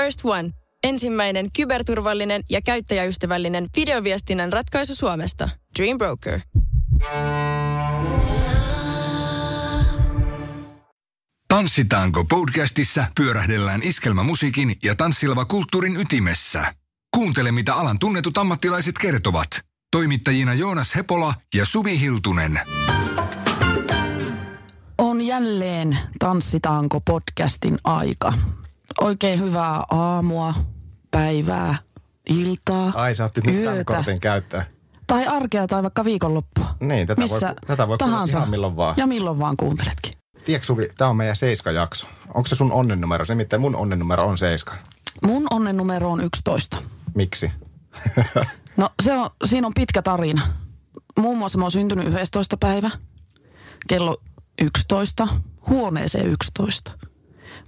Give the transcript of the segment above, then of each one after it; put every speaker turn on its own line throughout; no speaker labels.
First One. Ensimmäinen kyberturvallinen ja käyttäjäystävällinen videoviestinnän ratkaisu Suomesta. Dream Broker.
Tanssitaanko podcastissa pyörähdellään iskelmämusiikin ja tanssilava kulttuurin ytimessä. Kuuntele, mitä alan tunnetut ammattilaiset kertovat. Toimittajina Joonas Hepola ja Suvi Hiltunen.
On jälleen Tanssitaanko podcastin aika. Oikein hyvää aamua, päivää, iltaa,
Ai sä otit nyt tämän
yötä.
kortin käyttää.
Tai arkea tai vaikka viikonloppua.
Niin, tätä
Missä
voi, tätä voi kuulla
tahansa.
ihan milloin vaan.
Ja milloin vaan kuunteletkin.
Tiedätkö Suvi, tämä on meidän Seiska-jakso. Onko se sun onnennumero? Se nimittäin mun onnennumero on Seiska.
Mun onnen numero on 11.
Miksi?
No se on, siinä on pitkä tarina. Muun muassa mä oon syntynyt 11. päivä, kello 11, huoneeseen 11.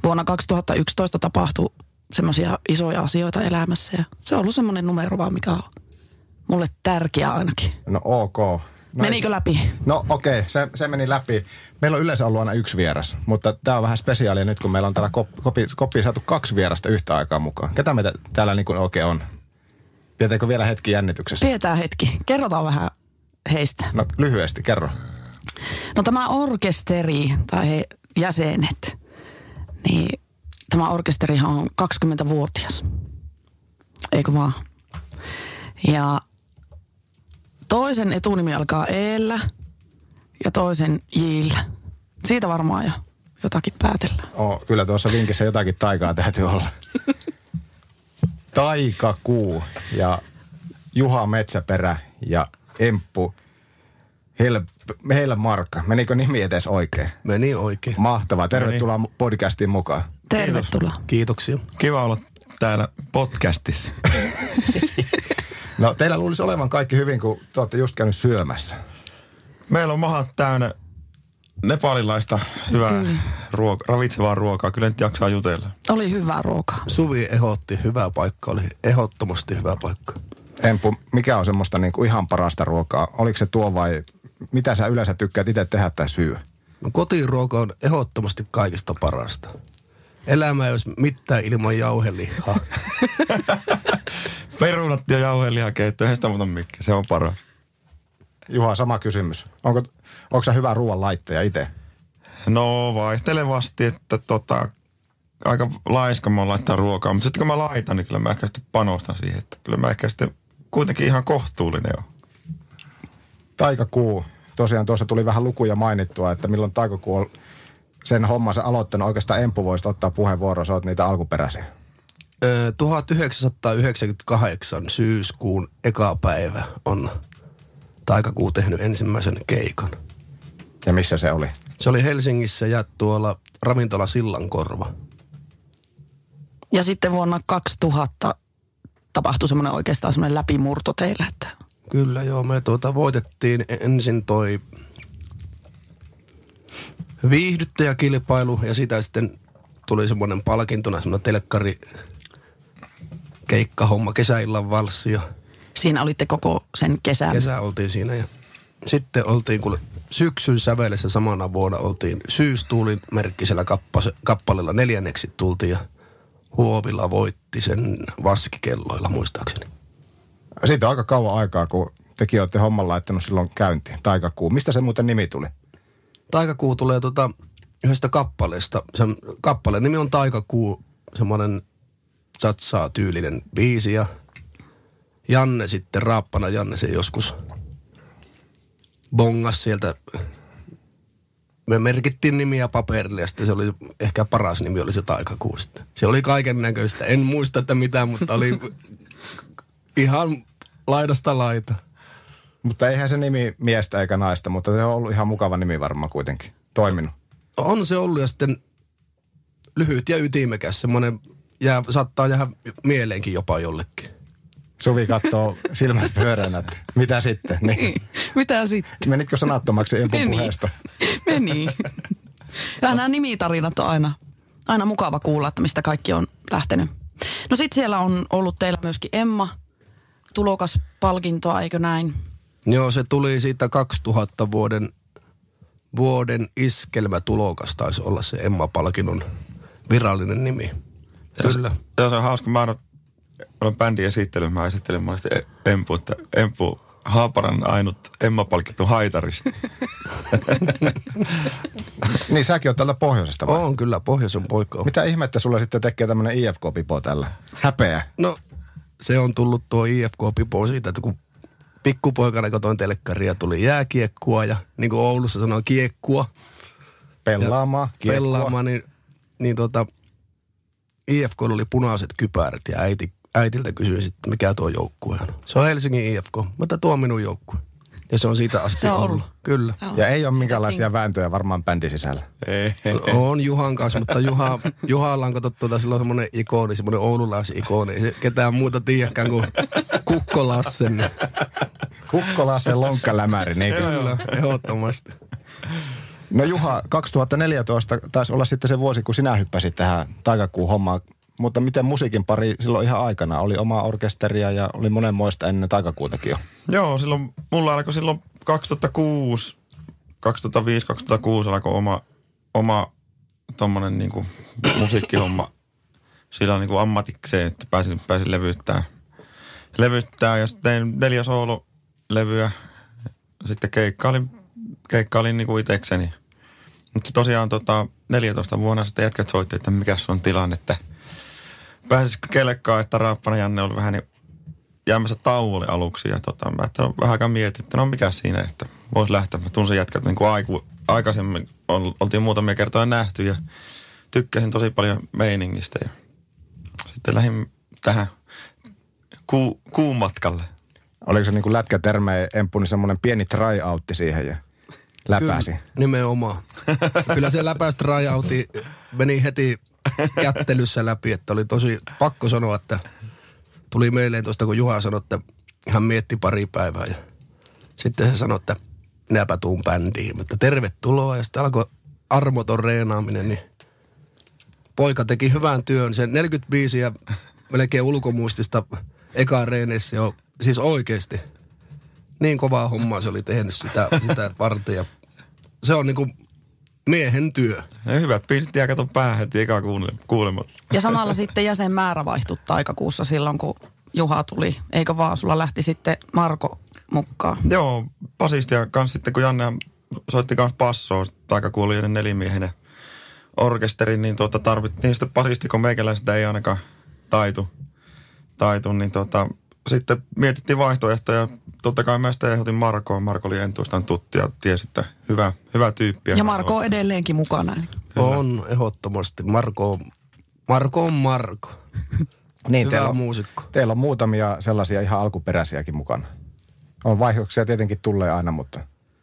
Vuonna 2011 tapahtui semmoisia isoja asioita elämässä ja se on ollut semmoinen numero vaan, mikä on mulle tärkeä ainakin.
No ok. No,
Menikö läpi?
No okei, okay, se, se meni läpi. Meillä on yleensä ollut aina yksi vieras, mutta tämä on vähän spesiaalia nyt, kun meillä on täällä kop- kopi, saatu kaksi vierasta yhtä aikaa mukaan. Ketä meitä täällä niin oikein on? Pidetäänkö vielä hetki jännityksessä?
Pidetään hetki. Kerrotaan vähän heistä.
No lyhyesti, kerro.
No tämä orkesteri tai he jäsenet, niin tämä orkesterihan on 20-vuotias. Eikö vaan? Ja toisen etunimi alkaa Eellä ja toisen Jillä. Siitä varmaan jo jotakin päätellään.
Oh, kyllä tuossa vinkissä jotakin taikaa täytyy olla. Taikakuu ja Juha Metsäperä ja Emppu Hel, Hel Markka. Menikö nimi edes oikein?
Meni oikein.
Mahtavaa. Tervetuloa podcastiin mukaan.
Tervetuloa.
Kiitoksia.
Kiva olla täällä podcastissa.
No teillä luulisi olevan kaikki hyvin, kun te olette just käynyt syömässä.
Meillä on mahat täynnä nepalilaista hyvää ruoka, ravitsevaa ruokaa. Kyllä nyt jaksaa jutella.
Oli hyvää ruokaa.
Suvi ehdotti hyvä paikka, oli ehdottomasti hyvä paikka.
Emppu, mikä on semmoista niin kuin ihan parasta ruokaa? Oliko se tuo vai mitä sä yleensä tykkäät itse tehdä tai syödä?
No kotiruoka on ehdottomasti kaikista parasta. Elämä ei olisi mitään ilman jauhelihaa.
Perunat ja jauhelihakeitto, eihän sitä muuta mikään. Se on paras.
Juha, sama kysymys. Onko, onko sä hyvä ruoan laittaja itse?
No vaihtelevasti, että tota, aika laiska mä laittaa ruokaa. Mutta sitten kun mä laitan, niin kyllä mä ehkä sitten panostan siihen. Että kyllä mä ehkä sitten kuitenkin ihan kohtuullinen on.
Taikakuu. Tosiaan tuossa tuli vähän lukuja mainittua, että milloin Taikakuu on sen hommansa aloittanut. Oikeastaan Empu voisi ottaa puheenvuoron, sä oot niitä alkuperäisiä.
Ö, 1998 syyskuun eka päivä on Taikakuu tehnyt ensimmäisen keikan.
Ja missä se oli?
Se oli Helsingissä ja tuolla ravintola Sillankorva.
Ja sitten vuonna 2000 tapahtui semmoinen oikeastaan semmoinen läpimurto teillä, että
Kyllä joo, me tuota voitettiin ensin toi viihdyttäjäkilpailu ja sitä sitten tuli semmoinen palkintona, semmoinen telkkari keikkahomma, kesäillan valssi ja
siinä olitte koko sen kesän.
kesä oltiin siinä ja sitten oltiin kun syksyn sävelessä samana vuonna oltiin syystuulin merkkisellä kappase, kappaleella neljänneksi tultiin ja Huovilla voitti sen vaskikelloilla muistaakseni.
Siitä on aika kauan aikaa, kun tekin olette homman laittanut silloin käyntiin. Taikakuu. Mistä se muuten nimi tuli?
Taikakuu tulee tota yhdestä kappaleesta. Sen kappaleen nimi on Taikakuu, semmoinen satsaa tyylinen biisi ja Janne sitten, raappana Janne se joskus bongas sieltä. Me merkittiin nimiä paperille ja sitten se oli ehkä paras nimi oli se Taikakuu sitten. Siellä oli kaiken näköistä. En muista, että mitä, mutta oli ihan laidasta laita.
Mutta eihän se nimi miestä eikä naista, mutta se on ollut ihan mukava nimi varmaan kuitenkin. Toiminut.
On se ollut ja sitten lyhyt ja ytimekäs, semmoinen jää, saattaa jäädä mieleenkin jopa jollekin.
Suvi katsoo silmät pyöränä, että mitä sitten? Niin.
Mitä sitten?
Menitkö sanattomaksi Empun
Meni.
puheesta?
Meni. Ja nämä nimitarinat on aina, aina mukava kuulla, että mistä kaikki on lähtenyt. No sitten siellä on ollut teillä myöskin Emma, tulokas palkintoa, eikö näin?
Joo, se tuli siitä 2000 vuoden, vuoden iskelmätulokas, taisi olla se Emma-palkinnon virallinen nimi. Kyllä.
Joo, se on hauska. Mä olen, olen bändin esittely. Mä esittelin monesti Empu, että Empu Haaparan ainut Emma-palkittu haitaristi.
Niin säkin oot täältä pohjoisesta vai?
On kyllä, pohjoisen poika on.
Mitä ihmettä sulla sitten tekee tämmönen IFK-pipo tällä? Häpeä.
No, se on tullut tuo IFK-pipo siitä, että kun pikkupoikana katoin telkkaria, tuli jääkiekkua ja niin kuin Oulussa sanoo kiekkua.
Pelaamaan, kiekkua.
pelaamaan, niin, niin tota, IFK oli punaiset kypärät ja äiti, äitiltä kysyi sitten, mikä tuo joukkue on. Se on Helsingin IFK, mutta tuo on minun joukkue. Ja se on siitä asti
Se on
ollut.
ollut.
Kyllä.
Joo.
Ja ei ole minkäänlaisia
ting-
vääntöjä varmaan bändin sisällä.
Ei.
On Juhan kanssa, mutta Juha, Juhalla on katsottu, että sillä on semmoinen ikoni, semmoinen oululaisikoni. Se ketään muuta tiedäkään kuin Kukko Lassen. niin
Kukkola se lonkkalämäri, niin kyllä.
Kyllä, ehdottomasti.
No Juha, 2014 taisi olla sitten se vuosi, kun sinä hyppäsit tähän taikakuun hommaan. Mutta miten musiikin pari silloin ihan aikana? Oli oma orkesteria ja oli monenmoista ennen taikakuutakin jo.
Joo, silloin, mulla alkoi silloin 2006, 2005-2006 alkoi oma, oma tommonen niinku musiikkihomma sillä niinku ammatikseen, että pääsin, pääsin levyttää, levyttää ja sitten tein neljä soololevyä. Sitten keikkailin, keikkailin niinku itekseni. Mutta tosiaan tota, 14 vuonna sitten jätkät soitti, että mikä on tilanne, että pääsisikö kelekkaan, että Raappana Janne oli vähän niin jäämässä tauolle aluksi. Ja tota, mä että vähän aikaa mietin, että no mikä siinä, että voisi lähteä. Mä tunsin jätkät niin kuin aiku, aikaisemmin, on, oltiin muutamia kertoja nähty ja tykkäsin tosi paljon meiningistä. Ja sitten lähdin tähän ku, kuun matkalle.
Oliko se niin kuin lätkätermeen emppu, niin semmoinen pieni tryoutti siihen ja läpäsi?
Kyllä, nimenomaan. Kyllä se läpäisi tryoutti meni heti kättelyssä läpi, että oli tosi pakko sanoa, että tuli mieleen tuosta, kun Juha sanoi, että hän mietti pari päivää ja sitten se sanoi, että minäpä tuun bändiin, mutta tervetuloa. Ja sitten alkoi armoton reenaaminen, niin poika teki hyvän työn, sen 45 ja melkein ulkomuistista eka reeneissä jo, siis oikeasti niin kovaa hommaa se oli tehnyt sitä, sitä varten. Ja se on niinku miehen työ.
Ja hyvät biisit jää kato päähän heti eka kuulemassa.
Ja samalla sitten jäsenmäärä vaihtui taikakuussa silloin, kun Juha tuli. Eikö vaan, sulla lähti sitten Marko mukaan.
Joo, basisti ja kans sitten kun Janne soitti kans passoa, taikakuulijoiden nelimiehinen orkesteri, niin tuota tarvittiin sitten basisti, kun meikäläisestä ei ainakaan taitu, taitu niin tuota, sitten mietittiin vaihtoehtoja. Totta kai mä sitten ehdotin Markoa. Marko oli entuustaan tuttu ja tiesi, että hyvä, hyvä tyyppi.
Ja Marko on edelleenkin mukana. Eli.
On ehdottomasti. Marko on, Marko on Marko.
Niin,
Hyvä
teillä on,
muusikko.
teillä on muutamia sellaisia ihan alkuperäisiäkin mukana. On vaihdoksia tietenkin tulee aina, mutta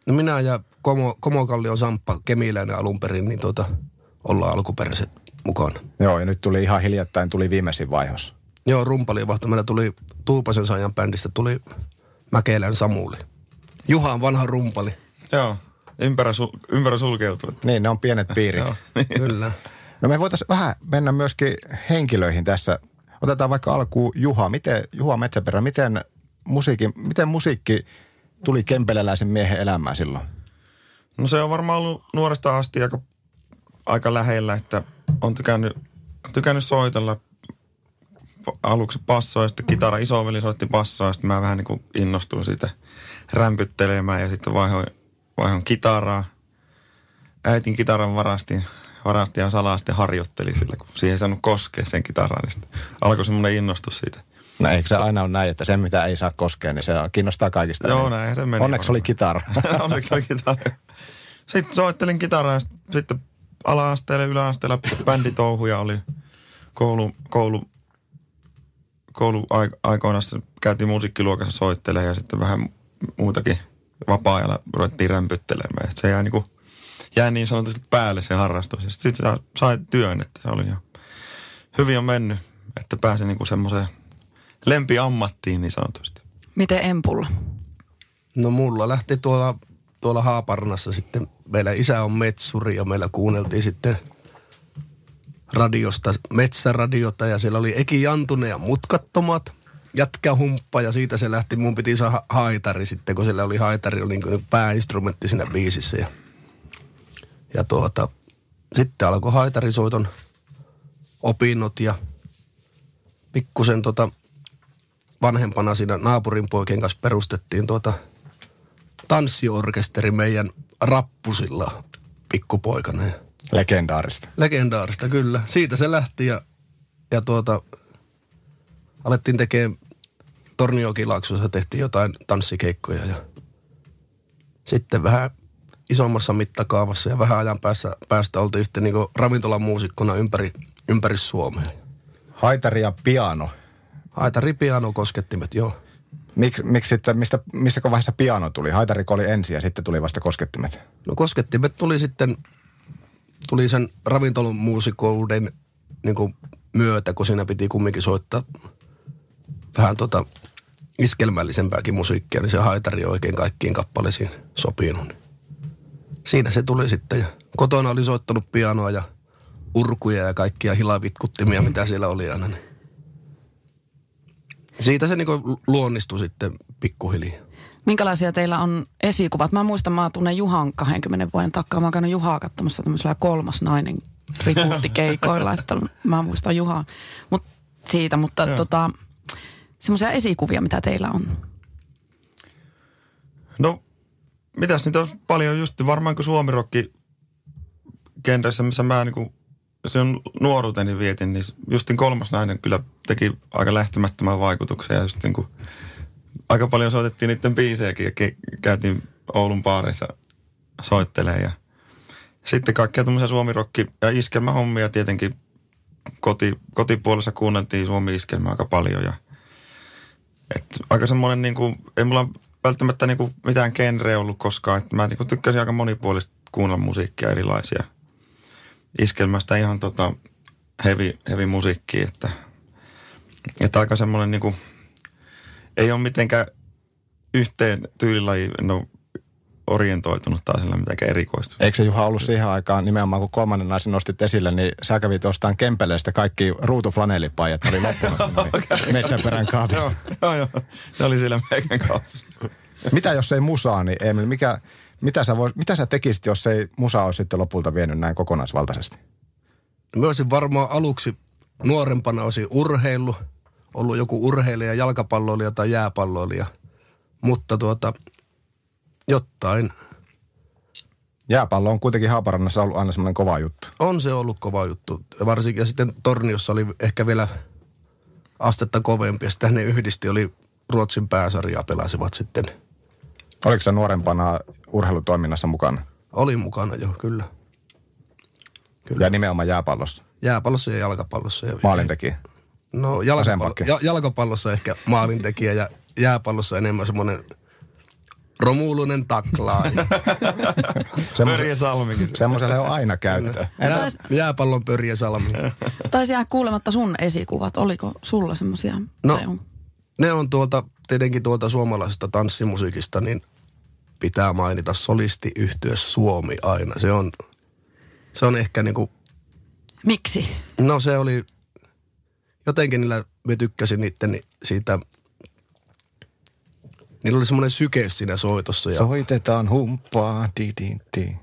No minä ja Komo, Komokallion Samppa, kemiläinen alun perin, niin tuota, ollaan alkuperäiset mukana.
joo, ja nyt tuli ihan hiljattain, tuli viimeisin vaihos.
Joo, rumpali vaihto. Meillä tuli Tuupasen saajan bändistä, tuli Mäkelän Samuli. Juha on vanha rumpali.
Joo, ympärä, sul, ympärä sulkeutuu.
Niin, ne on pienet piirit.
Joo.
Kyllä.
No me voitaisiin vähän mennä myöskin henkilöihin tässä. Otetaan vaikka alkuun Juha. Miten, Juha Metsäperä, miten musiikki, miten musiikki tuli kempeleläisen miehen elämään silloin?
No se on varmaan ollut nuoresta asti aika, aika lähellä, että on tykännyt, tykännyt soitella aluksi bassoa ja sitten kitara. Isoveli soitti bassoa ja sitten mä vähän niin kuin innostuin siitä rämpyttelemään ja sitten vaihoin, vaihoin kitaraa. Äitin kitaran varastin, varastin ja salaasti harjoitteli sillä, kun siihen ei saanut koskea sen kitaraan. Niin sitten alkoi semmoinen innostus siitä.
No eikö se aina ole näin, että se mitä ei saa koskea, niin se kiinnostaa kaikista.
Joo, näinhän se meni
Onneksi oli
varmaan.
kitara.
Onneksi oli kitara. Sitten soittelin kitaraa ja sit- sitten ala-asteella yläasteella bänditouhuja oli koulu, koulu, koulu aikoina sitten käytiin musiikkiluokassa soittelemaan ja sitten vähän muutakin vapaa-ajalla ruvettiin rämpyttelemään. Se jäi, niinku, jäi niin sanotusti päälle se harrastus. Ja sitten sit sai työn, että se oli jo hyvin on mennyt, että pääsin niinku semmoiseen lempiammattiin niin sanotusti.
Miten Empulla?
No mulla lähti tuolla, tuolla Haaparnassa sitten, meillä isä on metsuri ja meillä kuunneltiin sitten radiosta, metsäradiota ja siellä oli Eki Jantunen ja mutkattomat, jätkähumppa ja siitä se lähti, mun piti saada haitari sitten, kun siellä oli haitari, oli niin pääinstrumentti siinä biisissä ja, ja tuota, sitten alkoi haitarisoiton opinnot ja pikkusen tota vanhempana siinä naapurin poikien kanssa perustettiin tuota tanssiorkesteri meidän rappusilla pikkupoikana. Ja
Legendaarista.
Legendaarista kyllä. Siitä se lähti ja, ja tuota, alettiin tekemään Torniokilaaksossa tehtiin jotain tanssikeikkoja ja sitten vähän isommassa mittakaavassa ja vähän ajan päästä, päästä oltiin sitten niin ravintolamuusikkona ympäri, ympäri Suomea.
Haitari ja piano.
Haitari piano koskettimet, joo.
Miksi, miksi sitten, mistä, missä vaiheessa piano tuli? Haitariko oli ensin ja sitten tuli vasta koskettimet.
No koskettimet tuli sitten, tuli sen ravintolamuusikouden niin kuin myötä, kun siinä piti kumminkin soittaa vähän tota iskelmällisempääkin musiikkia, niin se haitari oikein kaikkiin kappaleisiin sopinut. Niin Siinä se tuli sitten ja kotona oli soittanut pianoa ja urkuja ja kaikkia hilavitkuttimia, mitä siellä oli aina. Niin. Siitä se niinku luonnistui sitten pikkuhiljaa.
Minkälaisia teillä on esikuvat? Mä muistan, mä tunnen Juhan 20 vuoden takaa. Mä oon käynyt Juhaa katsomassa tämmöisellä kolmas nainen rikuuttikeikoilla, että mä muistan Juhaa Mut siitä, mutta tota, semmoisia esikuvia, mitä teillä on?
No, mitäs niitä on paljon just, varmaan kuin suomirokki genressä, missä mä niin sen nuoruuteni vietin, niin justin kolmas nainen kyllä teki aika lähtemättömän vaikutuksen ja just niin kuin, aika paljon soitettiin niiden biisejäkin ja käytiin Oulun baareissa soittelee ja sitten kaikkea tuommoisia suomirokki- ja iskelmähommia tietenkin koti, kotipuolessa kuunneltiin suomi-iskelmää aika paljon ja et aika semmoinen niin kuin, ei mulla välttämättä niin kuin mitään genreä ollut koskaan, että mä niin kuin tykkäsin aika monipuolista kuunnella musiikkia erilaisia – iskelmästä ihan tota heavy, heavy musiikkia, että, että aika semmoinen niinku, ei ole mitenkään yhteen tyylilaji, no orientoitunut tai sellainen mitenkään erikoistunut.
Eikö se Juha ollut siihen aikaan nimenomaan, kun kolmannen naisen nostit esille, niin sä kävit ostamaan Kempeleestä kaikki ruutuflanellipajat, oli loppunut okay. metsäperän kaapissa.
joo, joo, joo. Ne oli siellä meikän kaapissa.
Mitä jos ei musaa, niin Emil, mikä, mitä sä, vois, mitä sä tekisit, jos ei musa olisi sitten lopulta vienyt näin kokonaisvaltaisesti?
Mä olisin varmaan aluksi nuorempana olisi urheilu, ollut joku urheilija, jalkapalloilija tai jääpalloilija. Mutta tuota, jotain.
Jääpallo on kuitenkin Haaparannassa ollut aina semmoinen kova juttu.
On se ollut kova juttu. Varsinkin ja sitten Torniossa oli ehkä vielä astetta kovempi. Ja sitten ne yhdisti, oli Ruotsin pääsarjaa pelasivat sitten.
Oliko se nuorempana urheilutoiminnassa mukana?
Oli mukana jo, kyllä.
kyllä. Ja nimenomaan jääpallossa?
Jääpallossa ja jalkapallossa. Ja
Maalintekijä?
No jalkapallo, ja, jalkapallossa ehkä maalintekijä ja jääpallossa enemmän semmoinen Romulunen taklaa.
Pörjä Salmikin.
Semmoiselle on aina käyttö.
Jää, jääpallon Pörjä Salmi.
Taisi jää kuulematta sun esikuvat. Oliko sulla semmoisia?
No, ne on tuolta, tietenkin tuolta suomalaisesta tanssimusiikista, niin pitää mainita solisti yhtyä Suomi aina. Se on, se on ehkä niinku...
Miksi?
No se oli, jotenkin niillä, me tykkäsin niiden siitä, niillä oli semmoinen syke siinä soitossa. Ja
Soitetaan humppaa, di, di, di.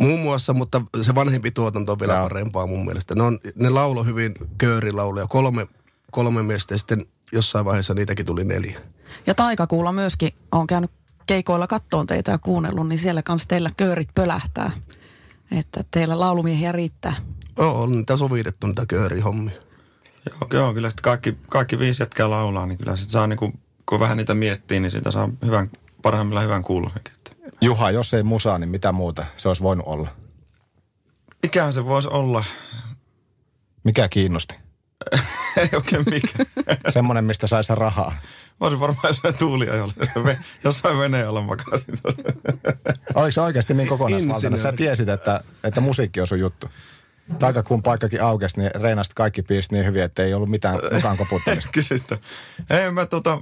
Muun muassa, mutta se vanhempi tuotanto on vielä ja. parempaa mun mielestä. Ne, on, ne laulo hyvin köörilauluja, kolme, kolme miestä ja sitten jossain vaiheessa niitäkin tuli neljä.
Ja Taikakuulla myöskin on käynyt keikoilla kattoon teitä ja kuunnellut, niin siellä kanssa teillä köörit pölähtää. Että teillä laulumiehiä riittää.
Joo, on niitä sovitettu niitä köörihommia.
Joo, joo kyllä kaikki, kaikki viisi jätkää laulaa, niin kyllä sit saa niinku, kun vähän niitä miettii, niin sitä saa hyvän, parhaimmillaan hyvän kuulosenkin.
Juha, jos ei musaa, niin mitä muuta se olisi voinut olla?
Mikä se voisi olla?
Mikä kiinnosti?
ei oikein mikä.
Semmoinen, mistä saisi rahaa.
Mä olisin varmaan jossain tuuliajolla, jossain veneen alla makasin.
Oliko se oikeasti niin kokonaisvaltainen? Sä tiesit, että, että musiikki on sun juttu. Taikakuun paikkakin aukesi, niin reinasti kaikki piisit niin hyvin, että ei ollut mitään mukaan koputtamista.
Kysyttä. Ei, mä tota,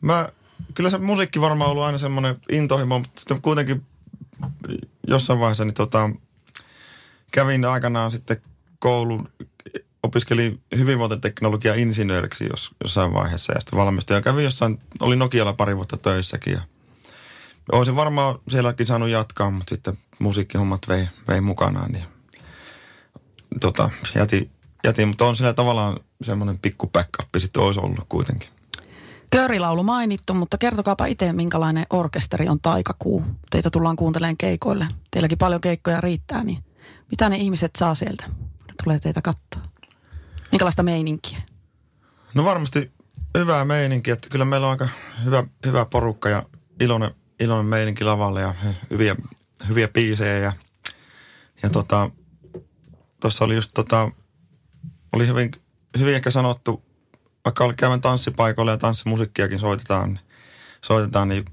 mä, kyllä se musiikki varmaan ollut aina semmoinen intohimo, mutta sitten kuitenkin jossain vaiheessa niin tota, kävin aikanaan sitten koulun opiskelin hyvinvointiteknologia insinööriksi jos, jossain vaiheessa ja sitten valmistuin. Ja kävin jossain, oli Nokialla pari vuotta töissäkin ja olisin varmaan sielläkin saanut jatkaa, mutta sitten musiikkihommat vei, vei mukanaan. Niin, tota, jätin, jätin, mutta on sillä tavallaan semmoinen pikku backup sitten olisi ollut kuitenkin.
Köörilaulu mainittu, mutta kertokaapa itse, minkälainen orkesteri on Taikakuu. Teitä tullaan kuuntelemaan keikoille. Teilläkin paljon keikkoja riittää, niin mitä ne ihmiset saa sieltä? Ne tulee teitä katsoa. Minkälaista meininkiä?
No varmasti hyvää meininki, että kyllä meillä on aika hyvä, hyvä porukka ja iloinen, iloinen meininki lavalle ja hyviä, hyviä biisejä. Ja, ja tota, tuossa oli just tota, oli hyvin, hyvin ehkä sanottu, vaikka oli käymään tanssipaikoilla ja tanssimusiikkiakin soitetaan, soitetaan niin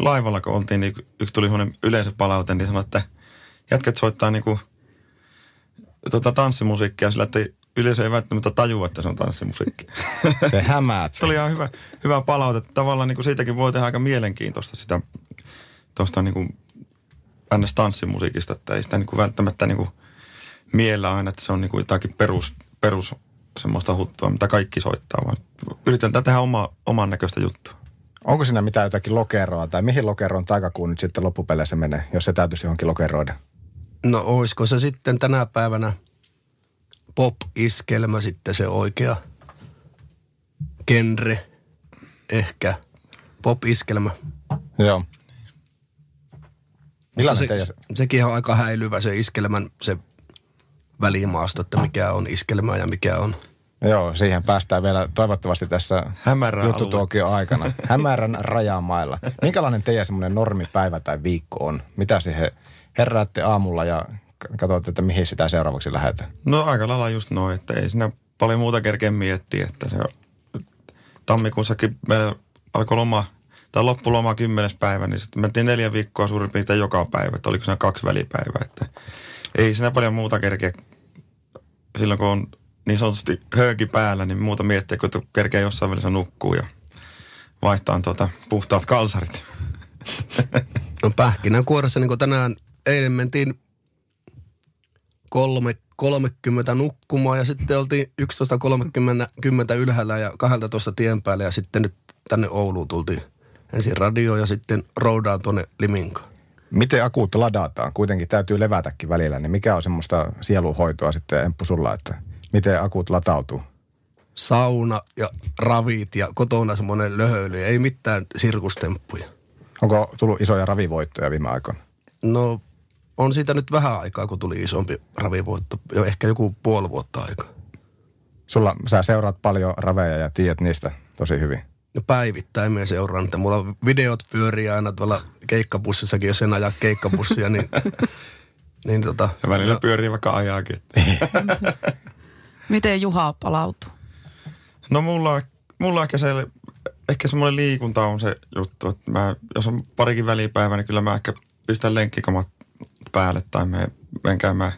laivalla kun oltiin, niin yksi tuli semmoinen yleisöpalaute, niin sanoi, että jätkät soittaa niinku tota, tanssimusiikkia sillä, että yleisö ei välttämättä tajua, että se on tanssimusiikki.
Se hämäät.
se oli ihan hyvä, hyvä palaute. Tavallaan niin kuin siitäkin voi tehdä aika mielenkiintoista sitä tuosta niin kuin ns. tanssimusiikista, että ei sitä niin kuin välttämättä niin kuin miellä aina, että se on niin kuin jotakin perus, perus semmoista huttua, mitä kaikki soittaa, vaan yritetään tehdä oma, oman näköistä juttua.
Onko siinä mitään jotakin lokeroa tai mihin lokeroon taikakuun nyt sitten loppupeleissä menee, jos se täytyisi johonkin lokeroida?
No oisko se sitten tänä päivänä pop-iskelmä sitten se oikea genre, ehkä pop-iskelmä.
Joo. Millainen
se,
teidän...
sekin on aika häilyvä se iskelmän se välimaasto, että mikä on iskelmä ja mikä on.
Joo, siihen päästään vielä toivottavasti tässä
Hämärä
juttutuokio aikana. Hämärän rajamailla. Minkälainen teidän semmoinen normipäivä tai viikko on? Mitä siihen heräätte aamulla ja katsotte, että mihin sitä seuraavaksi lähdetään?
No aika lailla just noin, että ei siinä paljon muuta kerkeä miettiä, että se tammikuussakin meillä alkoi loma, tai loppuloma kymmenes päivä, niin sitten mentiin neljä viikkoa suurin piirtein joka päivä, että oliko siinä kaksi välipäivää, että ei siinä paljon muuta kerkeä silloin, kun on niin sanotusti hööki päällä, niin muuta miettiä, kun kerkeä jossain välissä nukkuu ja vaihtaa tuota puhtaat kalsarit.
No pähkinänkuoressa, niin kuin tänään eilen mentiin kolme, 30 nukkumaan ja sitten oltiin 11.30 ylhäällä ja 12 tien päällä ja sitten nyt tänne Ouluun tultiin ensin radio ja sitten roudaan tuonne Liminkaan.
Miten akuut ladataan? Kuitenkin täytyy levätäkin välillä, niin mikä on semmoista sieluhoitoa sitten Emppu sulla, että miten akuut latautuu?
Sauna ja ravit ja kotona semmoinen löhöily, ei mitään sirkustemppuja.
Onko tullut isoja ravivoittoja viime aikoina?
No on siitä nyt vähän aikaa, kun tuli isompi ravivoitto, jo ehkä joku puoli vuotta aikaa.
Sulla, sä seuraat paljon raveja ja tiedät niistä tosi hyvin.
No päivittäin me seuraan, että mulla videot pyörii aina tuolla keikkabussissakin, jos en aja keikkabussia, niin, niin tota,
Ja välillä pyörii vaikka ajaakin.
Miten Juha palautuu?
No mulla, mulla ehkä se, ehkä semmoinen liikunta on se juttu, että mä, jos on parikin välipäivää, niin kyllä mä ehkä pistän lenkkikamat päälle tai me menen käymään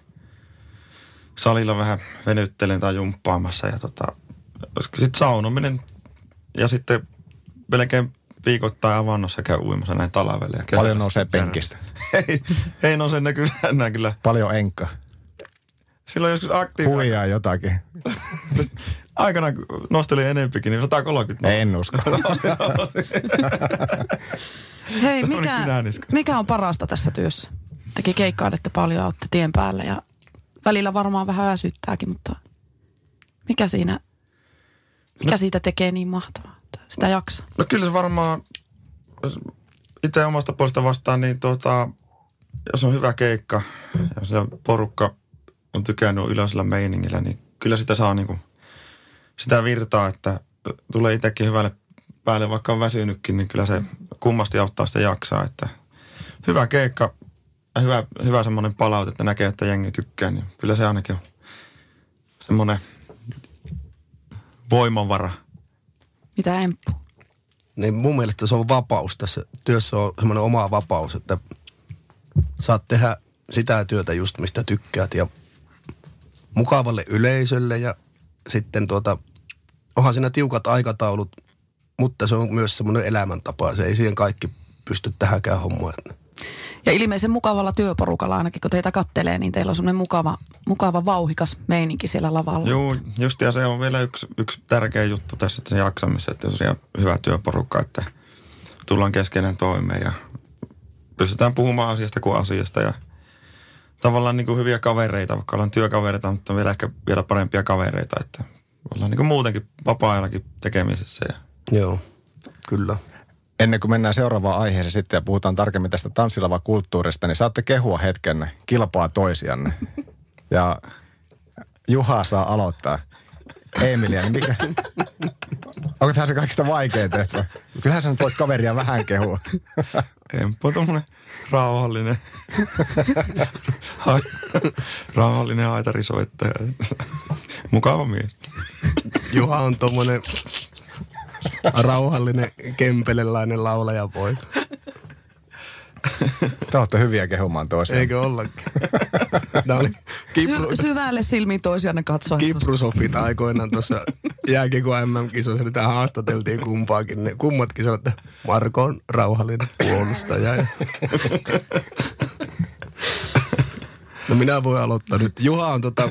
salilla vähän venyttelen tai jumppaamassa ja tota, sitten saunominen ja sitten melkein viikoittain avannossa käy uimassa näin kesällä
Paljon nousee penkistä.
ei, ei nouse näkyy enää kyllä.
Paljon enkka.
Silloin joskus aktiivinen.
Huijaa jotakin.
Aikana kun nostelin enempikin, niin 130
En usko.
Hei, mikä, mikä on parasta tässä työssä? Teki keikkailette paljon, olette tien päällä ja välillä varmaan vähän väsyttääkin, mutta mikä siinä, mikä
No.
siitä tekee niin mahtavaa, että sitä jaksaa?
No kyllä se varmaan, jos itse omasta puolesta vastaan, niin tuota, jos on hyvä keikka ja se porukka on tykännyt yleisellä meiningillä, niin kyllä sitä saa niinku, sitä virtaa, että tulee itsekin hyvälle päälle, vaikka on väsynytkin, niin kyllä se kummasti auttaa sitä jaksaa, että hyvä keikka ja hyvä, hyvä semmoinen palaute, että näkee, että jengi tykkää, niin kyllä se ainakin on semmoinen voimavara.
Mitä Emppu?
niin mun mielestä se on vapaus tässä työssä on semmoinen oma vapaus, että saat tehdä sitä työtä just mistä tykkäät ja mukavalle yleisölle ja sitten tuota, onhan siinä tiukat aikataulut, mutta se on myös semmoinen elämäntapa. Se ei siihen kaikki pysty tähänkään hommaan.
Ja ilmeisen mukavalla työporukalla ainakin, kun teitä kattelee, niin teillä on semmoinen mukava, mukava vauhikas meininki siellä lavalla.
Joo, just ja se on vielä yksi, yksi tärkeä juttu tässä tässä jaksamisessa, että jos on hyvä työporukka, että tullaan keskeinen toimeen ja pystytään puhumaan asiasta kuin asiasta ja tavallaan niin kuin hyviä kavereita, vaikka ollaan työkavereita, mutta vielä ehkä vielä parempia kavereita, että ollaan niin kuin muutenkin vapaa-ajallakin tekemisessä. Ja
Joo, kyllä.
Ennen kuin mennään seuraavaan aiheeseen sitten ja puhutaan tarkemmin tästä tanssilava kulttuurista, niin saatte kehua hetken kilpaa toisianne. Ja Juha saa aloittaa. Emilia, niin mikä? Onko tämä se kaikista vaikein tehtävä? Kyllähän sä nyt voit kaveria vähän kehua.
Emppu on tommonen rauhallinen, rauhallinen aitarisoittaja. Mukava mies.
Juha on tommonen rauhallinen kempelelainen laulajapoika.
Te olette hyviä kehumaan toisiaan.
Eikö ollakin? Tämä oli Kipru,
Sy- syvälle silmiin toisianne katsoen.
Kiprusofit aikoinaan tuossa jääkiekon MM-kisossa, niin tähän haastateltiin kumpaakin. Ne kummatkin sanoivat, että Marko on rauhallinen puolustaja. Ja... No minä voin aloittaa nyt. Juha on tota...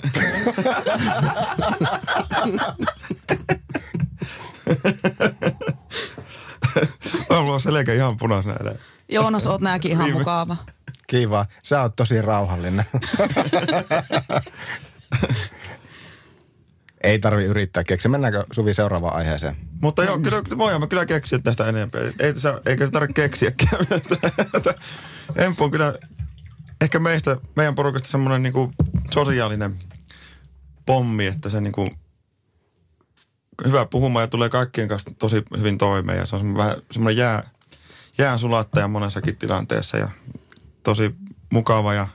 Mulla on selkä ihan punaisena edellä.
Joonas, oot nääkin ihan
Viime-
mukava.
Kiva. Sä oot tosi rauhallinen. Ei tarvi yrittää keksiä. Mennäänkö Suvi seuraavaan aiheeseen?
Mutta joo, kyllä voidaan me kyllä keksiä tästä enempää. Ei tässä, eikä se tarvitse keksiäkään. Emppu on kyllä ehkä meistä, meidän porukasta semmoinen niinku sosiaalinen pommi, että se niinku hyvä puhumaan ja tulee kaikkien kanssa tosi hyvin toimeen. Ja se on semmoinen vähän semmoinen jää, jään sulattaja monessakin tilanteessa ja tosi mukava ja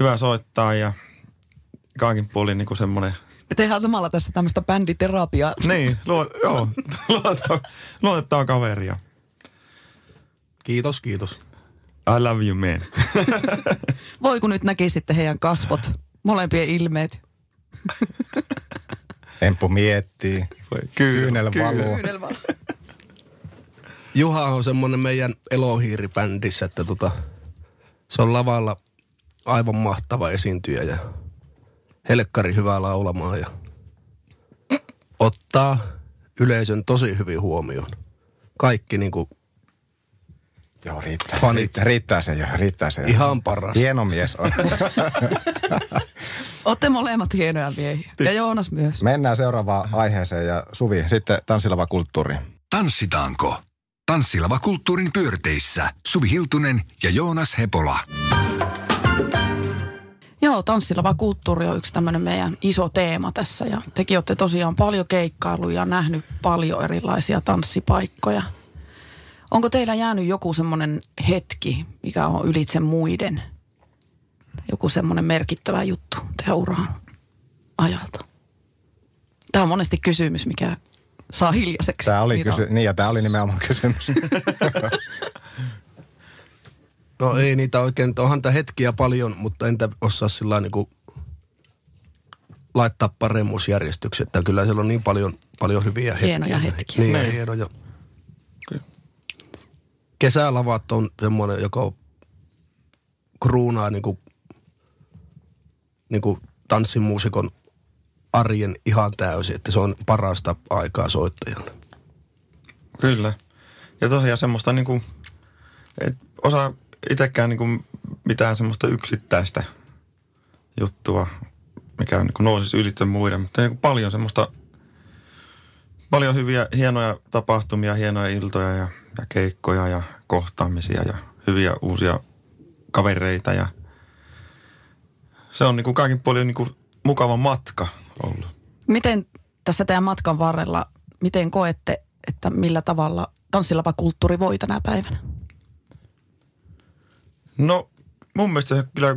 hyvä soittaa ja kaikin puolin niinku semmoinen
Me tehdään samalla tässä tämmöistä bänditerapiaa.
niin, luo, joo, luotettava, luotettava kaveria.
Kiitos, kiitos.
I love you, man.
Voi kun nyt näkisitte heidän kasvot, molempien ilmeet.
Emppu miettii. Kyynel valuu.
Juha on semmonen meidän elohiiri bändissä, että tota, se on lavalla aivan mahtava esiintyjä ja helkkari hyvää laulamaan ja ottaa yleisön tosi hyvin huomioon. Kaikki niinku
Joo, riittää.
Fanit.
Riittää, riittää se jo, riittää se jo.
ihan paras.
Hieno mies on.
Olette molemmat hienoja miehiä. Ja Joonas myös.
Mennään seuraavaan aiheeseen ja Suvi, sitten tanssilava kulttuuri.
Tanssitaanko? Tanssilava kulttuurin pyörteissä Suvi Hiltunen ja Joonas Hepola.
Joo, tanssilava kulttuuri on yksi tämmöinen meidän iso teema tässä. Ja tekin olette tosiaan paljon keikkailuja ja nähnyt paljon erilaisia tanssipaikkoja. Onko teillä jäänyt joku semmoinen hetki, mikä on ylitse muiden? Joku semmoinen merkittävä juttu teidän uran ajalta? Tämä on monesti kysymys, mikä saa hiljaiseksi.
Tämä oli, kysy- niin ja tämä oli nimenomaan kysymys.
No ei niitä oikein, onhan tämä hetkiä paljon, mutta entä osaa sillä niinku laittaa paremmuusjärjestykseen. Että kyllä siellä on niin paljon, paljon hyviä hetkiä.
Hienoja hetkiä.
Niin,
Niin.
hienoja. Kesälavat on semmoinen, joka kruunaa niinku, niinku tanssimuusikon arjen ihan täysin, että se on parasta aikaa soittajalle.
Kyllä. Ja tosiaan semmoista niinku, et osaa itsekään niinku mitään semmoista yksittäistä juttua, mikä niinku nousisi ylitse muiden, mutta niinku paljon semmoista, paljon hyviä, hienoja tapahtumia, hienoja iltoja ja, ja keikkoja ja kohtaamisia ja hyviä uusia kavereita ja se on niinku kaikin puolin niinku mukava matka ollut.
Miten tässä teidän matkan varrella, miten koette, että millä tavalla tanssilava kulttuuri voi tänä päivänä?
No mun mielestä se kyllä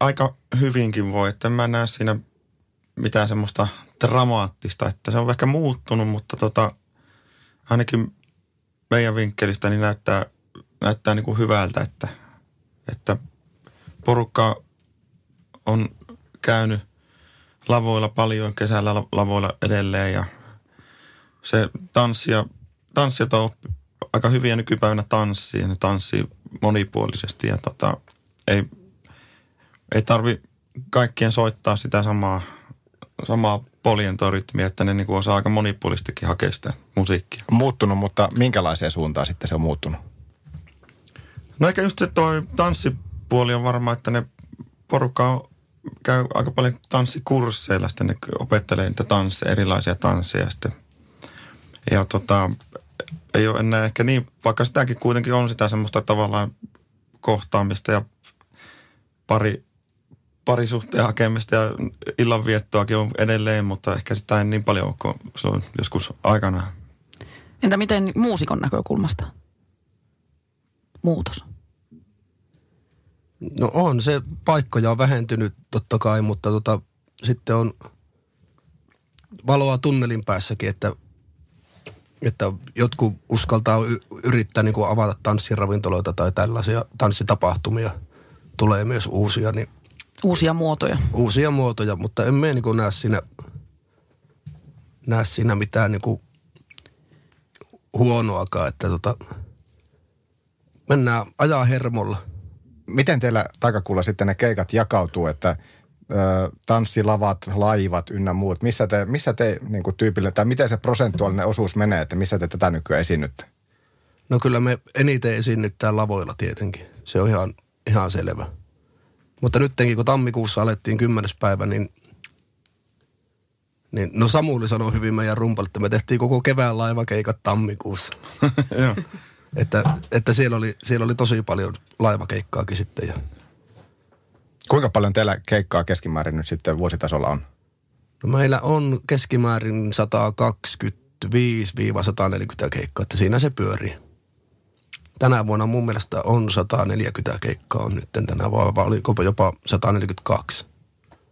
aika hyvinkin voi, että en mä näe siinä mitään semmoista dramaattista, että se on ehkä muuttunut, mutta tota, ainakin meidän vinkkelistä niin näyttää, näyttää niin kuin hyvältä, että, että porukka on käynyt lavoilla paljon, kesällä la- lavoilla edelleen ja se tanssia, tanssijat on aika hyviä nykypäivänä tanssiin, ne tanssii monipuolisesti ja tota, ei, ei tarvi kaikkien soittaa sitä samaa, samaa poljentorytmiä, että ne niinku osaa aika monipuolistikin hakea sitä musiikkia.
muuttunut, mutta minkälaiseen suuntaan sitten se on muuttunut?
No ehkä just se toi tanssipuoli on varmaan, että ne porukka on, käy aika paljon tanssikursseilla, sitten ne opettelee niitä tansseja, erilaisia tansseja sitten. Ja tota, ei ole enää ehkä niin, vaikka sitäkin kuitenkin on sitä semmoista tavallaan kohtaamista ja pari, parisuhteen hakemista ja illanviettoakin on edelleen, mutta ehkä sitä ei niin paljon ole kuin se on joskus aikana.
Entä miten muusikon näkökulmasta? Muutos.
No on se, paikkoja on vähentynyt totta kai, mutta tota, sitten on valoa tunnelin päässäkin, että, että jotkut uskaltaa yrittää niin kuin avata tanssiravintoloita tai tällaisia tanssitapahtumia. Tulee myös uusia, niin
Uusia muotoja.
uusia muotoja, mutta en me niin näe siinä, näe siinä mitään niin kuin huonoakaan, että tota, mennään ajaa hermolla.
Miten teillä taikakuulla sitten ne keikat jakautuu, että ö, tanssilavat, laivat ynnä muut, missä te, missä te niin kuin tyypille, tai miten se prosentuaalinen osuus menee, että missä te tätä nykyään esiinnytte?
No kyllä me eniten esiinnyttää lavoilla tietenkin. Se on ihan, ihan selvä. Mutta nyttenkin, kun tammikuussa alettiin kymmenes päivä, niin, niin no Samuli sanoi hyvin meidän rumpalle, että me tehtiin koko kevään laivakeikat tammikuussa. Että, että siellä, oli, siellä oli tosi paljon laivakeikkaakin sitten. Ja,
Kuinka paljon teillä keikkaa keskimäärin nyt sitten vuositasolla on?
no meillä on keskimäärin 125-140 keikkaa, että siinä se pyörii. Tänä vuonna mun mielestä on 140 keikkaa on nyt tänä vuonna, vai oliko jopa 142.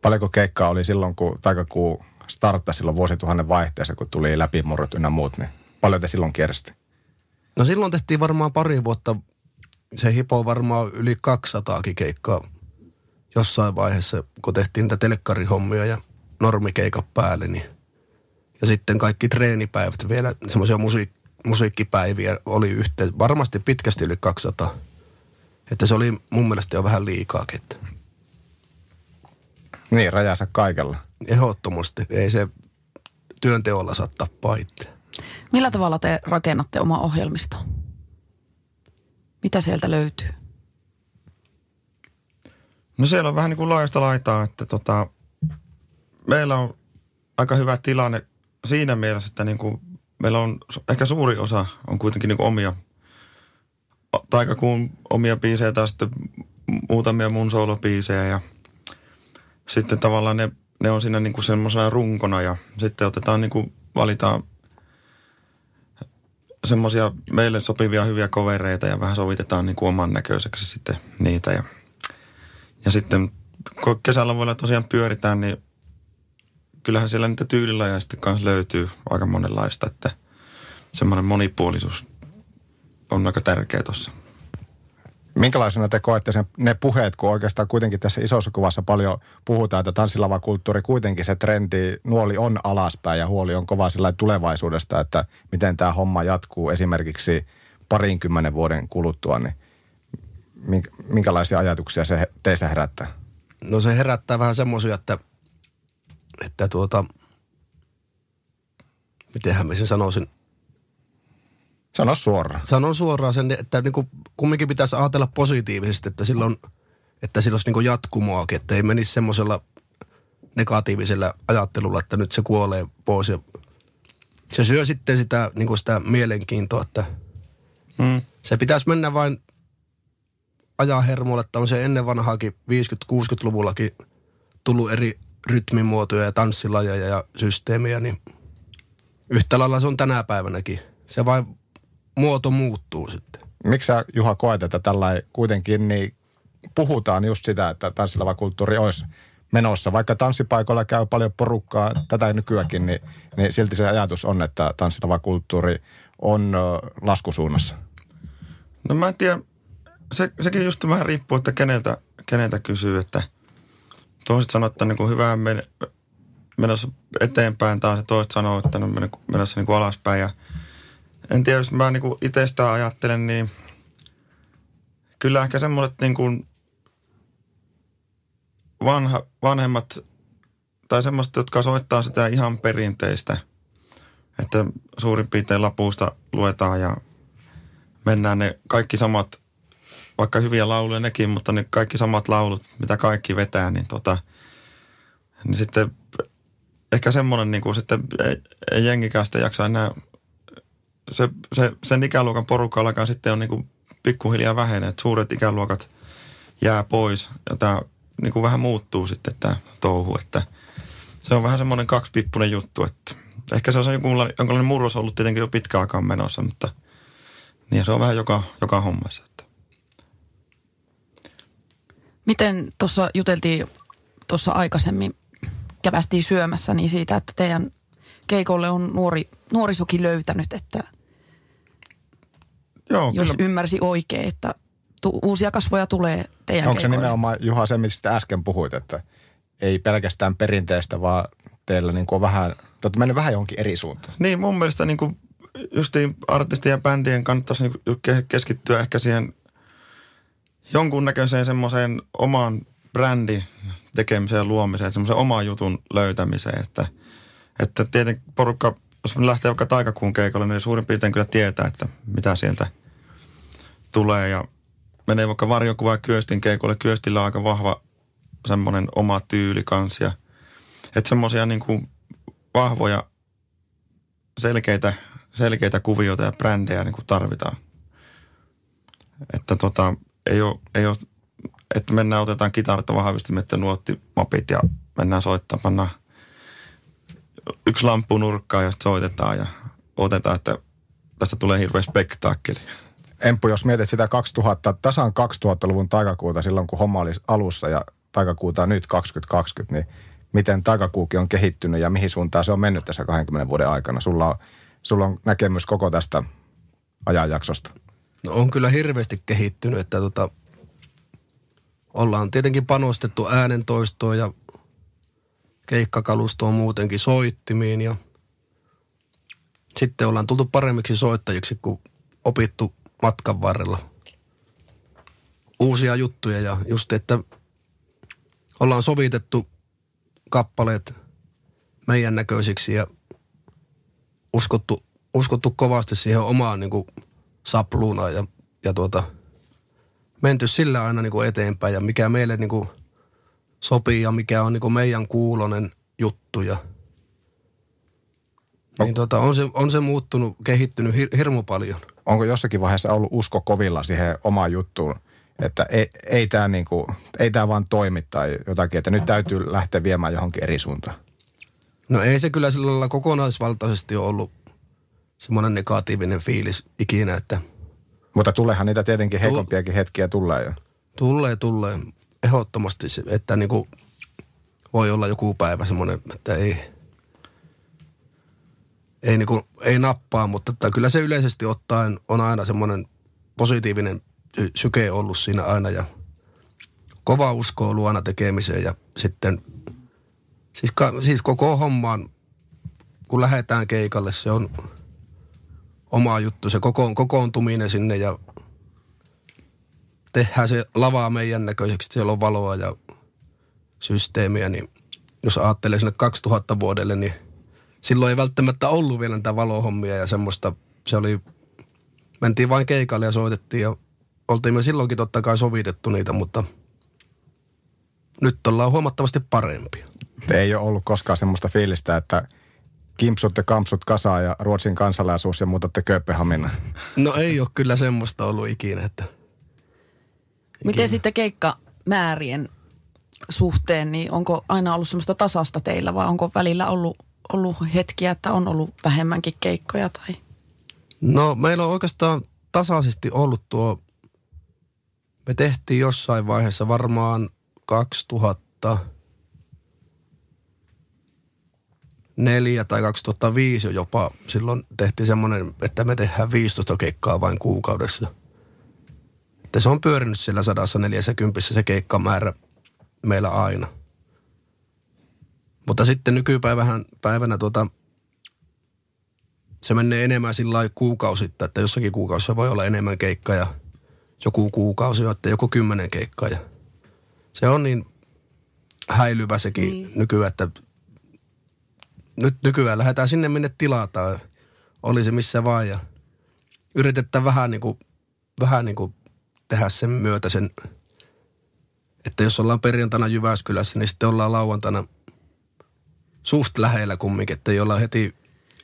Paljonko keikkaa oli silloin, kun taikakuu starttasi silloin vuosituhannen vaihteessa, kun tuli läpimurrot ynnä muut, niin paljon te silloin kiersitte?
No silloin tehtiin varmaan pari vuotta, se hipo varmaan yli 200 keikkaa jossain vaiheessa, kun tehtiin niitä telkkarihommia ja normikeikat päälle. Niin. Ja sitten kaikki treenipäivät vielä, semmoisia musiik- musiikkipäiviä oli yhteen, varmasti pitkästi yli 200. Että se oli mun mielestä jo vähän liikaakin. Että
Niin, rajansa kaikella.
ehdottomasti ei se työnteolla saa tappaa itse.
Millä tavalla te rakennatte oma ohjelmisto? Mitä sieltä löytyy?
No siellä on vähän niin kuin laajasta laitaa, että tota, meillä on aika hyvä tilanne siinä mielessä, että niin kuin meillä on ehkä suuri osa on kuitenkin niin omia taikakuun omia biisejä tai sitten muutamia mun soolobiisejä ja sitten tavallaan ne, ne on siinä niin kuin semmoisena runkona ja sitten otetaan niin kuin valitaan semmoisia meille sopivia hyviä kovereita ja vähän sovitetaan niin kuin oman näköiseksi sitten niitä ja ja sitten kun kesällä voi tosiaan pyöritään, niin kyllähän siellä niitä tyylilajeja sitten kanssa löytyy aika monenlaista, että semmoinen monipuolisuus on aika tärkeä tuossa.
Minkälaisena te koette sen, ne puheet, kun oikeastaan kuitenkin tässä isossa kuvassa paljon puhutaan, että tanssilavakulttuuri kuitenkin se trendi, nuoli on alaspäin ja huoli on kova sillä tulevaisuudesta, että miten tämä homma jatkuu esimerkiksi parinkymmenen vuoden kuluttua, niin mink- minkälaisia ajatuksia se teissä herättää?
No se herättää vähän semmoisia, että, että tuota, mitenhän mä sen sanoisin,
Sano suoraan.
sanon suoraan sen, että niin kuin kumminkin pitäisi ajatella positiivisesti, että silloin, että sillä olisi niin kuin jatkumoakin, että ei menisi semmoisella negatiivisella ajattelulla, että nyt se kuolee pois ja se syö sitten sitä, niin kuin sitä mielenkiintoa, että
Mm.
se pitäisi mennä vain ajaa hermolle, että on se ennen vanhaakin 50-60-luvullakin tullut eri rytmimuotoja ja tanssilajeja ja systeemiä, niin yhtä lailla se on tänä päivänäkin. Se vain muoto muuttuu sitten.
Miksi sä Juha koet, että tällä kuitenkin niin puhutaan just sitä, että tanssilava kulttuuri olisi menossa. Vaikka tanssipaikoilla käy paljon porukkaa tätä nykyäänkin, niin, niin silti se ajatus on, että tanssilava kulttuuri on laskusuunnassa.
No mä en tiedä, se, sekin just vähän riippuu, että keneltä, keneltä kysyy, että toiset sanoo, että niin kuin hyvää men, menossa eteenpäin taas ja toiset sanoo, että on men- menossa niin kuin alaspäin. Ja en tiedä, jos mä niin kuin itsestään ajattelen, niin kyllä ehkä semmoiset niin kuin vanha, vanhemmat tai semmoiset, jotka soittaa sitä ihan perinteistä, että suurin piirtein lapusta luetaan ja mennään ne kaikki samat vaikka hyviä lauluja nekin, mutta ne kaikki samat laulut, mitä kaikki vetää, niin tota, niin sitten ehkä semmoinen niin kuin sitten ei, jengikään sitten jaksa enää, se, se, sen ikäluokan porukallakaan sitten on niin kuin pikkuhiljaa vähenee, että suuret ikäluokat jää pois ja tämä niin kuin vähän muuttuu sitten tämä touhu, että se on vähän semmoinen kaksipippunen juttu, että ehkä se on jonkunlainen, jonkunlainen murros ollut tietenkin jo pitkään aikaan menossa, mutta niin se on vähän joka, joka hommassa. Että.
Miten tuossa juteltiin tuossa aikaisemmin, kävästiin syömässä, niin siitä, että teidän keikolle on nuori, nuorisokin löytänyt, että
Joo,
jos
kyllä.
ymmärsi oikein, että tu- uusia kasvoja tulee teidän
Onko se
keikoille.
nimenomaan, Juha, se, mistä äsken puhuit, että ei pelkästään perinteistä, vaan teillä niin kuin on vähän, te olette mennyt vähän johonkin eri suuntaan.
Niin mun mielestä niin kuin justiin artistien ja bändien kannattaisi niin keskittyä ehkä siihen jonkunnäköiseen semmoiseen omaan brändin tekemiseen ja luomiseen, semmoisen oman jutun löytämiseen, että, että tietenkin porukka, jos lähtee vaikka taikakuun keikolle, niin suurin piirtein kyllä tietää, että mitä sieltä tulee ja menee vaikka varjokuva Kyöstin keikolle. Kyöstillä on aika vahva semmoinen oma tyyli kanssa ja että semmoisia niin kuin vahvoja selkeitä, selkeitä kuvioita ja brändejä niin kuin tarvitaan. Että tota, ei ole, ei ole, että mennään, otetaan kitarat ja vahvistimet ja nuottimapit ja mennään soittamaan, pannaan yksi lamppu nurkkaan ja sitten soitetaan ja otetaan, että tästä tulee hirveä spektaakkeli.
Emppu, jos mietit sitä 2000, tasan 2000-luvun taikakuuta silloin, kun homma oli alussa ja taikakuuta nyt 2020, niin miten taikakuukin on kehittynyt ja mihin suuntaan se on mennyt tässä 20 vuoden aikana? Sulla on, sulla on näkemys koko tästä ajanjaksosta.
No on kyllä hirveästi kehittynyt, että tota, ollaan tietenkin panostettu äänentoistoon ja keikkakalustoon muutenkin soittimiin ja sitten ollaan tultu paremmiksi soittajiksi, kun opittu matkan varrella. Uusia juttuja ja just, että ollaan sovitettu kappaleet meidän näköisiksi ja uskottu, uskottu kovasti siihen omaan niin kuin sapluunaan ja, ja tuota, menty sillä aina niin kuin eteenpäin ja mikä meille niin kuin sopii ja mikä on niin kuin meidän kuulonen juttu ja niin tota, on, se, on se muuttunut, kehittynyt hir, hirmu paljon.
Onko jossakin vaiheessa ollut usko kovilla siihen omaan juttuun, että ei, ei tämä niinku, ei tää vaan toimi tai jotakin, että nyt täytyy lähteä viemään johonkin eri suuntaan?
No ei se kyllä sillä lailla kokonaisvaltaisesti ole ollut semmoinen negatiivinen fiilis ikinä, että
Mutta tuleehan niitä tietenkin heikompiakin hetkiä tulee jo.
tulee, tulee ehdottomasti, se, että niin kuin voi olla joku päivä semmoinen, että ei, ei, niin kuin, ei nappaa, mutta että kyllä se yleisesti ottaen on aina semmoinen positiivinen sy- syke ollut siinä aina ja kova usko ollut aina tekemiseen ja sitten siis, ka, siis koko hommaan, kun lähdetään keikalle, se on oma juttu, se koko, kokoontuminen sinne ja tehdään se lavaa meidän näköiseksi, että siellä on valoa ja systeemiä, niin jos ajattelee sinne 2000 vuodelle, niin silloin ei välttämättä ollut vielä näitä valohommia ja semmoista, se oli, mentiin vain keikalle ja soitettiin ja oltiin me silloinkin totta kai sovitettu niitä, mutta nyt ollaan huomattavasti parempia.
Ei ole ollut koskaan semmoista fiilistä, että kimpsut ja kampsut kasaan ja Ruotsin kansalaisuus ja muutatte Kööpenhaminaan.
No ei ole kyllä semmoista ollut ikinä, että
Miten sitten keikkamäärien suhteen, niin onko aina ollut semmoista tasasta teillä vai onko välillä ollut, ollut hetkiä, että on ollut vähemmänkin keikkoja tai?
No meillä on oikeastaan tasaisesti ollut tuo, me tehtiin jossain vaiheessa varmaan 2000 neljä tai 2005 jo jopa. Silloin tehtiin semmoinen, että me tehdään 15 keikkaa vain kuukaudessa. Että se on pyörinyt siellä 140 se keikkamäärä meillä aina. Mutta sitten nykypäivänä päivänä tuota, se menee enemmän sillä lailla kuukausittain, että jossakin kuukausissa voi olla enemmän keikkaa ja joku kuukausi, että joku kymmenen keikkaa. Ja se on niin häilyvä sekin mm. nykyään, että nyt nykyään lähdetään sinne, minne tilataan. Oli se missä vaan ja yritetään vähän niin kuin, vähän niin kuin tehdä sen myötä sen, että jos ollaan perjantaina Jyväskylässä, niin sitten ollaan lauantaina suht lähellä kumminkin, että ei olla heti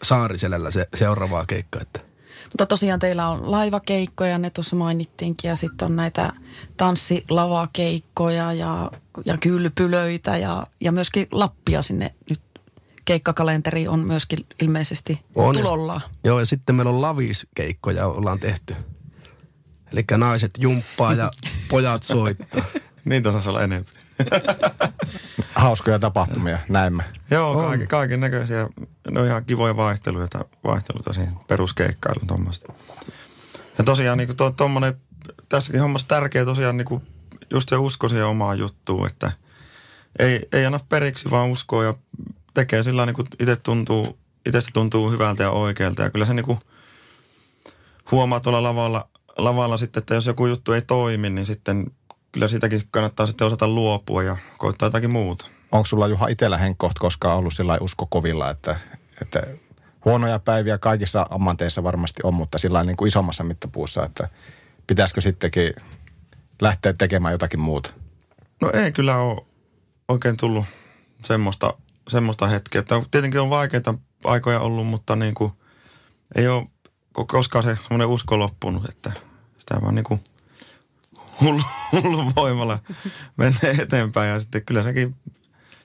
Saariselällä se seuraavaa keikkaa. Että.
Mutta tosiaan teillä on laivakeikkoja, ne tuossa mainittiinkin, ja sitten on näitä tanssilavakeikkoja ja, ja kylpylöitä ja, ja myöskin Lappia sinne nyt keikkakalenteri on myöskin ilmeisesti
On.
tulolla.
Joo, ja sitten meillä on laviskeikkoja ollaan tehty. Eli naiset jumppaa ja pojat soittaa.
Niitä saisi olla enemmän.
Hauskoja tapahtumia, näemme.
Joo, kaiken, kaiken näköisiä. Ne on ihan kivoja vaihteluita, vaihteluita siihen peruskeikkailuun tuommoista. Ja tosiaan niin kuin tuommoinen, tässäkin hommassa tärkeä tosiaan niin kuin just se usko siihen omaan juttuun, että ei, ei anna periksi, vaan uskoo ja tekee sillä niin kuin itse tuntuu, itsestä tuntuu hyvältä ja oikealta. Ja kyllä se niin kuin huomaa tuolla lavalla, lavalla sitten, että jos joku juttu ei toimi, niin sitten kyllä siitäkin kannattaa sitten osata luopua ja koittaa jotakin muuta.
Onko sulla Juha itsellä henkkoht koskaan ollut sillä usko kovilla, että, että huonoja päiviä kaikissa ammateissa varmasti on, mutta sillä niin kuin isommassa mittapuussa, että pitäisikö sittenkin lähteä tekemään jotakin muuta?
No ei kyllä ole oikein tullut semmoista, semmoista hetkeä. Että tietenkin on vaikeita aikoja ollut, mutta niin kuin ei ole ko- koskaan se semmoinen usko loppunut, että sitä vaan niin kuin hullu, hullu voimalla menee eteenpäin ja sitten kyllä sekin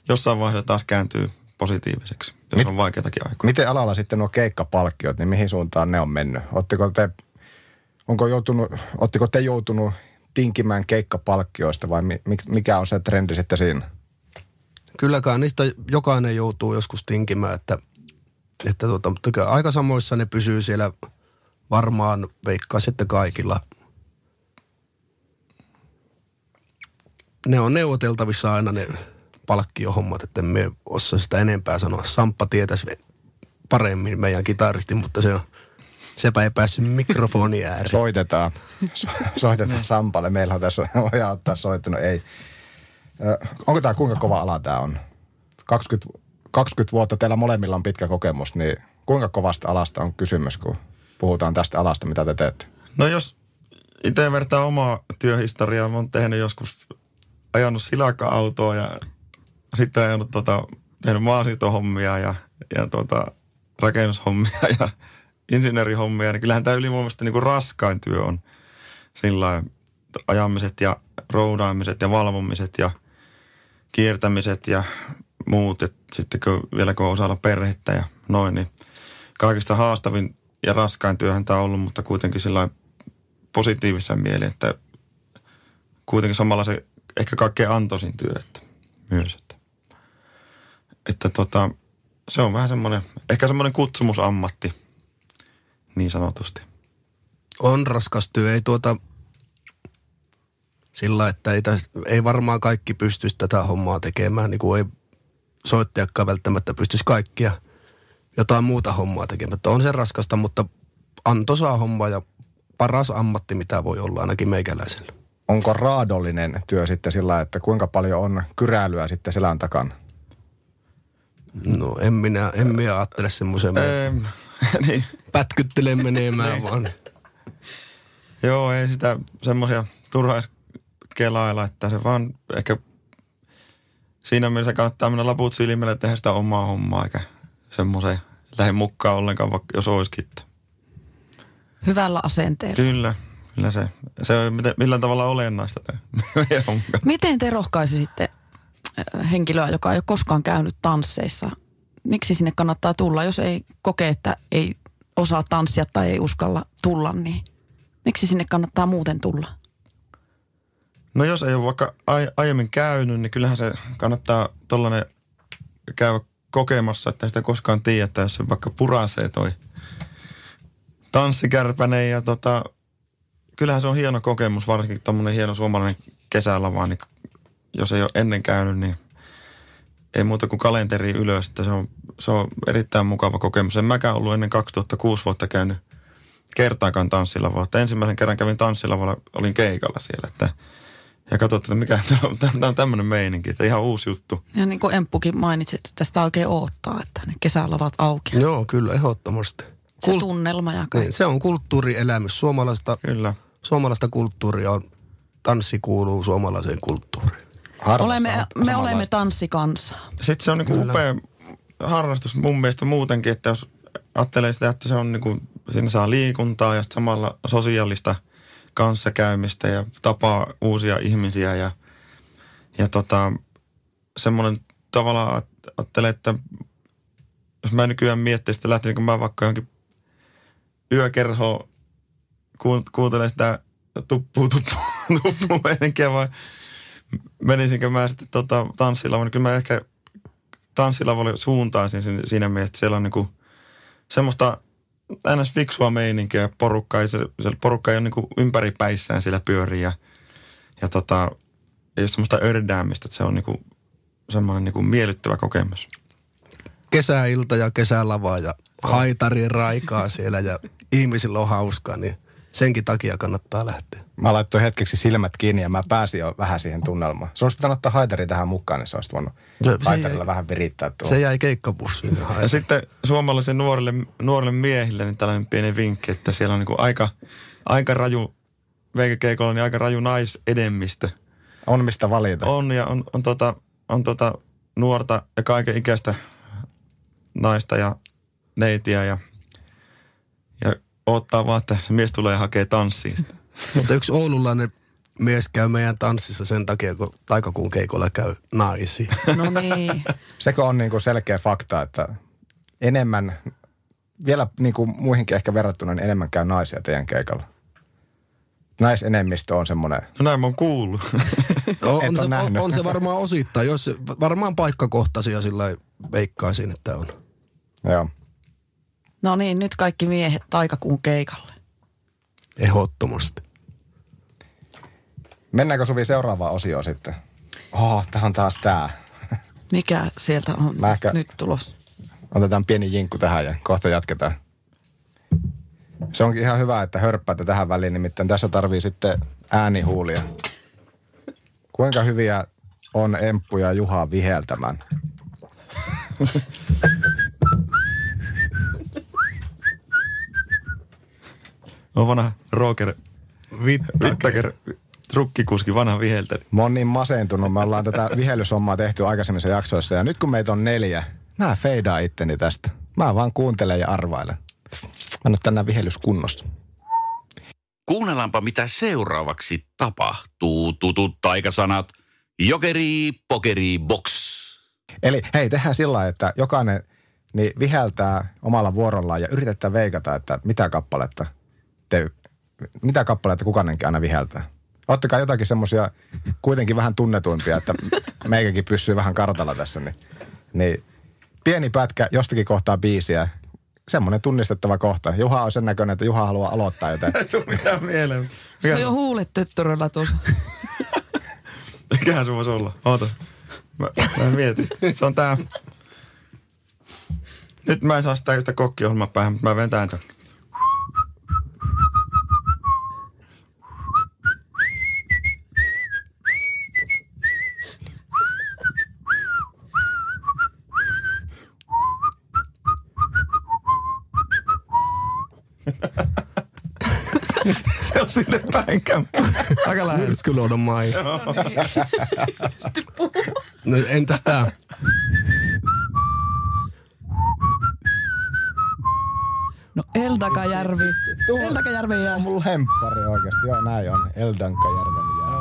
jossain vaiheessa taas kääntyy positiiviseksi, jos
Mit-
on vaikeitakin aikoja.
Miten alalla sitten nuo keikkapalkkiot, niin mihin suuntaan ne on mennyt? Ottiko te, onko joutunut, ottiko te joutunut tinkimään keikkapalkkioista vai mi- mik- mikä on se trendi sitten siinä?
Kylläkään niistä jokainen joutuu joskus tinkimään, että, että tuota, mutta aika samoissa ne pysyy siellä varmaan veikkaa sitten kaikilla. Ne on neuvoteltavissa aina ne palkkiohommat, että me osaa sitä enempää sanoa. Samppa tietäisi paremmin meidän kitaristi, mutta se on, sepä ei päässyt mikrofoni ääreen.
Soitetaan. So, soitetaan Sampalle. Meillä on tässä, voidaan ottaa soittanut. Ei. Onko tämä kuinka kova ala tämä on? 20, 20 vuotta teillä molemmilla on pitkä kokemus, niin kuinka kovasta alasta on kysymys, kun puhutaan tästä alasta, mitä te teette?
No jos itse vertaa omaa työhistoriaa, mä oon tehnyt joskus, ajanut silakka-autoa ja sitten ajanut tota, tehnyt maasiitohommia ja, ja tota, rakennushommia ja insinöörihommia, niin kyllähän tämä ylivoimaisesti niin kuin raskain työ on sillä ajamiset ja roudaamiset ja valvomiset ja kiertämiset ja muut. Et sitten kun, vielä kun osalla perhettä ja noin, niin kaikista haastavin ja raskain työhän tämä on ollut, mutta kuitenkin sillä lailla positiivisen mieli, että kuitenkin samalla se ehkä kaikkein antoisin työ että myös. Että, että tota, se on vähän semmoinen, ehkä semmoinen kutsumusammatti niin sanotusti.
On raskas työ, ei tuota sillä, että ei, täs, ei varmaan kaikki pystyisi tätä hommaa tekemään, niin kuin ei soittajakaan välttämättä pystyisi kaikkia jotain muuta hommaa tekemään. On se raskasta, mutta antoisaa hommaa ja paras ammatti, mitä voi olla ainakin meikäläisellä.
Onko raadollinen työ sitten sillä, että kuinka paljon on kyräilyä sitten selän takana?
No en minä, en minä ajattele semmoisen
niin.
pätkyttele menemään vaan.
Joo, ei sitä semmoisia turhaa kelailla, että se vaan ehkä siinä mielessä kannattaa mennä laput silmälle tehdä sitä omaa hommaa, eikä semmoiseen lähde mukaan ollenkaan, vaikka jos olisikin.
Hyvällä asenteella.
Kyllä, kyllä se, se on millään tavalla olennaista.
Miten te rohkaisisitte äh, henkilöä, joka ei ole koskaan käynyt tansseissa? Miksi sinne kannattaa tulla, jos ei koke, että ei osaa tanssia tai ei uskalla tulla, niin miksi sinne kannattaa muuten tulla?
No jos ei ole vaikka ai- aiemmin käynyt, niin kyllähän se kannattaa tollanen käydä kokemassa, että sitä koskaan tiedä, että jos se vaikka purasee toi tanssikärpäne ja tota, kyllähän se on hieno kokemus, varsinkin tämmöinen hieno suomalainen kesälava, niin jos ei ole ennen käynyt, niin ei muuta kuin kalenteri ylös, että se on, se on erittäin mukava kokemus. En mäkään ollut ennen 2006 vuotta käynyt kertaakaan tanssilavalla. Että ensimmäisen kerran kävin tanssilavalla, olin keikalla siellä, että ja katsottiin, että mikä tämä on, tämmöinen meininki, että ihan uusi juttu.
Ja niin kuin Emppukin mainitsi, että tästä oikein oottaa, että ne kesälavat auki.
Joo, kyllä, ehdottomasti.
Se
Kult-
tunnelma ja kaikki.
niin, se on kulttuurielämys suomalaista
Kyllä.
suomalaista kulttuuria on, tanssi kuuluu suomalaiseen kulttuuriin.
Harvassa
Olemme,
on
me olemme tanssikansaa.
Sitten se on niinku upea harrastus mun mielestä muutenkin, että jos ajattelee sitä, että se on niinku, siinä saa liikuntaa ja samalla sosiaalista kanssakäymistä ja tapaa uusia ihmisiä ja, ja tota, semmoinen tavallaan ajattelee, että jos mä nykyään miettisin, että lähtisinkö mä vaikka johonkin yökerhoon kuun- kuuntelemaan sitä tuppuu tuppuu tuppuu meininkiä vai menisinkö mä sitten tota, tanssilavalle, niin kyllä mä ehkä tanssilavalle suuntaisin sin- siinä mielessä, että siellä on niinku semmoista ns. fiksua meininkiä, porukka ei, se, se porukka ei ole niinku ympäripäissään siellä pyörii ja, ja tota, ei ole semmoista ördäämistä, että se on niinku semmoinen niinku miellyttävä kokemus.
Kesäilta ja kesälava ja haitari raikaa siellä ja ihmisillä on hauskaa, niin senkin takia kannattaa lähteä.
Mä laittoin hetkeksi silmät kiinni ja mä pääsin jo vähän siihen tunnelmaan. Sun olisi pitänyt ottaa haitari tähän mukaan, niin sä olisit voinut
Se- se
haitarilla
jäi-
vähän virittää tuolla.
Se jäi keikkapussiin.
Ja sitten suomalaisille nuorille, nuorille miehille niin tällainen pieni vinkki, että siellä on niinku aika, aika raju, veikäkeikolla niin aika raju naisedemmistö.
On mistä valita.
On ja on, on, tota, on tota nuorta ja kaiken ikäistä naista ja neitiä ja, ja odottaa vaan, että se mies tulee hakee tanssiin sitä.
Mutta yksi oululainen mies käy meidän tanssissa sen takia, kun taikakuun keikolla käy naisia.
No niin.
Sekö on niinku selkeä fakta, että enemmän, vielä niinku muihinkin ehkä verrattuna, niin enemmän käy naisia teidän keikalla? Naisenemmistö on semmoinen,
No näin mä oon kuullut.
On, on, se, on, on se varmaan osittain, jos se, varmaan paikkakohtaisia sillä veikkaisin, että on.
joo.
No niin, nyt kaikki miehet taikakuun keikalle.
Ehdottomasti.
Mennäänkö Suvi seuraavaan osioon sitten? Oh, tähän on taas tää.
Mikä sieltä on
Mä ehkä-
nyt tulos?
Otetaan pieni jinkku tähän ja kohta jatketaan. Se onkin ihan hyvä, että hörppäätte tähän väliin, nimittäin tässä tarvii sitten äänihuulia. Kuinka hyviä on Emppu ja Juha viheltämään?
on vanha rocker,
Vittaker.
trukkikuski, vanha viheltäjä.
Mä oon niin masentunut. Me ollaan tätä vihellysommaa tehty aikaisemmissa jaksoissa ja nyt kun meitä on neljä, mä feidaan itteni tästä. Mä vaan kuuntelen ja arvailen. Mä ole tänään vihellyskunnossa.
Kuunnellaanpa, mitä seuraavaksi tapahtuu. Tutut taikasanat. Jokeri, pokeri, box.
Eli hei, tehdään sillä lailla, että jokainen niin viheltää omalla vuorollaan ja yritetään veikata, että mitä kappaletta te, mitä kappaletta kukainenkin aina viheltää. Ottakaa jotakin semmoisia kuitenkin vähän tunnetuimpia, että meikäkin pysyy vähän kartalla tässä. Niin, niin pieni pätkä jostakin kohtaa biisiä, semmoinen tunnistettava kohta. Juha on sen näköinen, että Juha haluaa aloittaa, joten
Ei tuu mitään mieleen.
Se on jo huulet töttöröllä tuossa.
Mikähän se voisi olla? Oota. Mä, mä mietin. Se on tää. Nyt mä en saa sitä yhtä kokkiohjelmaa päähän, mutta mä ventään tämän. Se on sinne päin. Aika lähellä.
Myrskyluodon mai. no, entäs tää?
No Eldakajärvi. Eldakajärvi jää.
on mun lemppari oikeasti. Joo, näin on. Eldankajärven jää.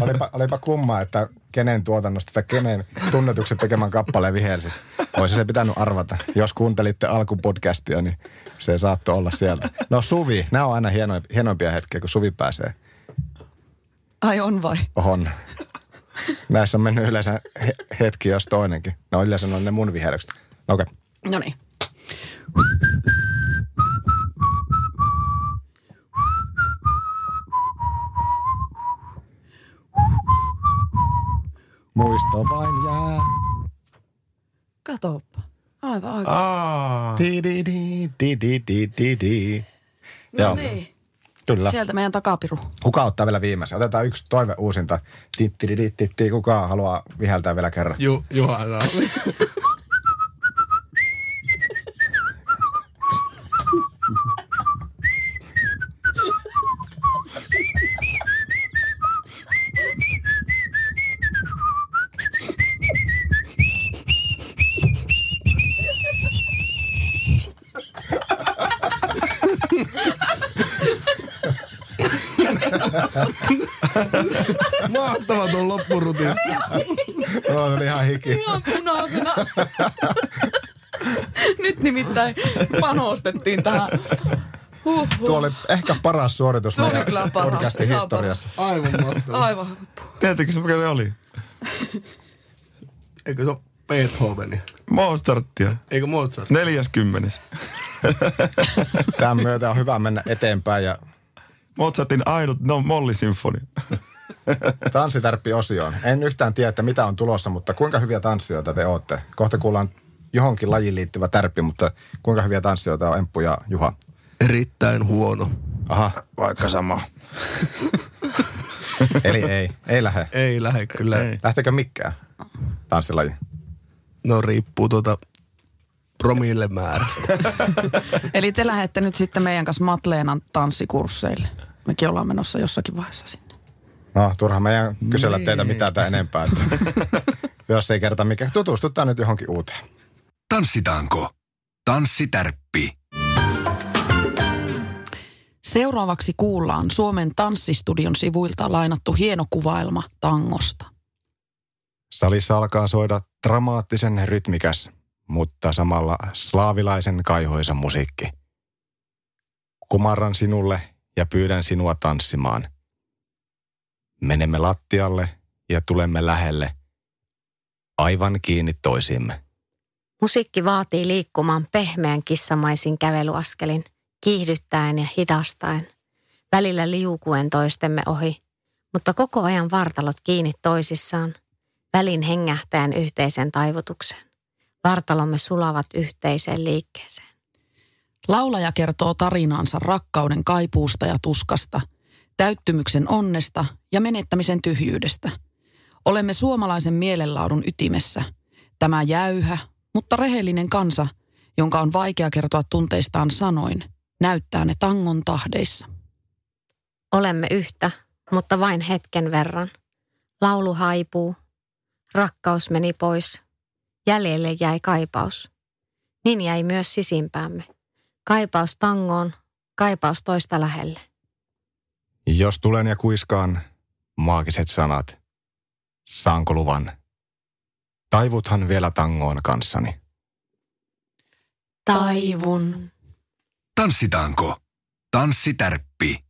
Olipa, olipa kumma, että kenen tuotannosta tai kenen tunnetukset tekemän kappaleen vihelsit. Olisi se pitänyt arvata. Jos kuuntelitte alkupodcastia, niin se saattoi olla sieltä. No Suvi, nämä on aina hieno, hienoimpia hetkiä, kun Suvi pääsee.
Ai on vai?
On. Näissä on mennyt yleensä he- hetki, jos toinenkin. No yleensä on ne mun vihelykset. Okei. Okay.
No niin.
Muisto vain jää.
Katoppa. Aivan aivan.
Aa.
Di, di, di, di, di, di, di, di.
No
Joo,
niin.
kyllä.
Sieltä meidän takapiru.
Kuka ottaa vielä viimeisen? Otetaan yksi toive uusinta. Tittiriditti, kuka haluaa viheltää vielä kerran?
Ju, Juha, saa. Mahtava tuon loppurutista.
Mulla oli ihan hiki.
Ihan punaisena. Nyt nimittäin panostettiin tähän. Huh, huh.
Tuo oli ehkä paras suoritus
Tuo
meidän
kyllä paras.
podcastin
Ihan
historiassa.
Aivan mahtava.
Aivan.
Tiedättekö se mikä se oli?
Eikö se ole Beethovenia?
Mozartia.
Eikö Mozart?
40.
Tämän myötä on hyvä mennä eteenpäin ja
Mozartin ainut no, mollisinfoni.
tanssitärppi-osioon. En yhtään tiedä, että mitä on tulossa, mutta kuinka hyviä tanssijoita te olette? Kohta kuullaan johonkin lajiin liittyvä tärppi, mutta kuinka hyviä tanssijoita on Emppu ja Juha?
Erittäin huono.
Aha,
Vaikka sama.
eli ei, ei lähde.
Ei lähde kyllä. Ei.
Lähtekö mikään tanssilaji?
No riippuu tuota promille määrästä.
Eli te lähette nyt sitten meidän kanssa Matleenan tanssikursseille. Mekin ollaan menossa jossakin vaiheessa sinne.
No, turha meidän kysellä teitä mitään tai enempää. Että jos ei kerta mikä, tutustutaan nyt johonkin uuteen.
Tanssitaanko? Tanssitärppi.
Seuraavaksi kuullaan Suomen tanssistudion sivuilta lainattu hieno kuvailma tangosta.
Salissa alkaa soida dramaattisen rytmikäs, mutta samalla slaavilaisen kaihoisa musiikki. Kumarran sinulle ja pyydän sinua tanssimaan. Menemme lattialle ja tulemme lähelle, aivan kiinni toisiimme.
Musiikki vaatii liikkumaan pehmeän kissamaisin kävelyaskelin, kiihdyttäen ja hidastaen, välillä liukuen toistemme ohi, mutta koko ajan vartalot kiinni toisissaan, välin hengähtäen yhteisen taivutukseen. Vartalomme sulavat yhteiseen liikkeeseen.
Laulaja kertoo tarinaansa rakkauden kaipuusta ja tuskasta, täyttymyksen onnesta ja menettämisen tyhjyydestä. Olemme suomalaisen mielenlaadun ytimessä. Tämä jäyhä, mutta rehellinen kansa, jonka on vaikea kertoa tunteistaan sanoin, näyttää ne tangon tahdeissa.
Olemme yhtä, mutta vain hetken verran. Laulu haipuu. Rakkaus meni pois. Jäljelle jäi kaipaus. Niin jäi myös sisimpäämme. Kaipaus tangoon, kaipaus toista lähelle.
Jos tulen ja kuiskaan maagiset sanat, saanko luvan? Taivuthan vielä tangoon kanssani.
Taivun.
Tanssitaanko? Tanssitärppi.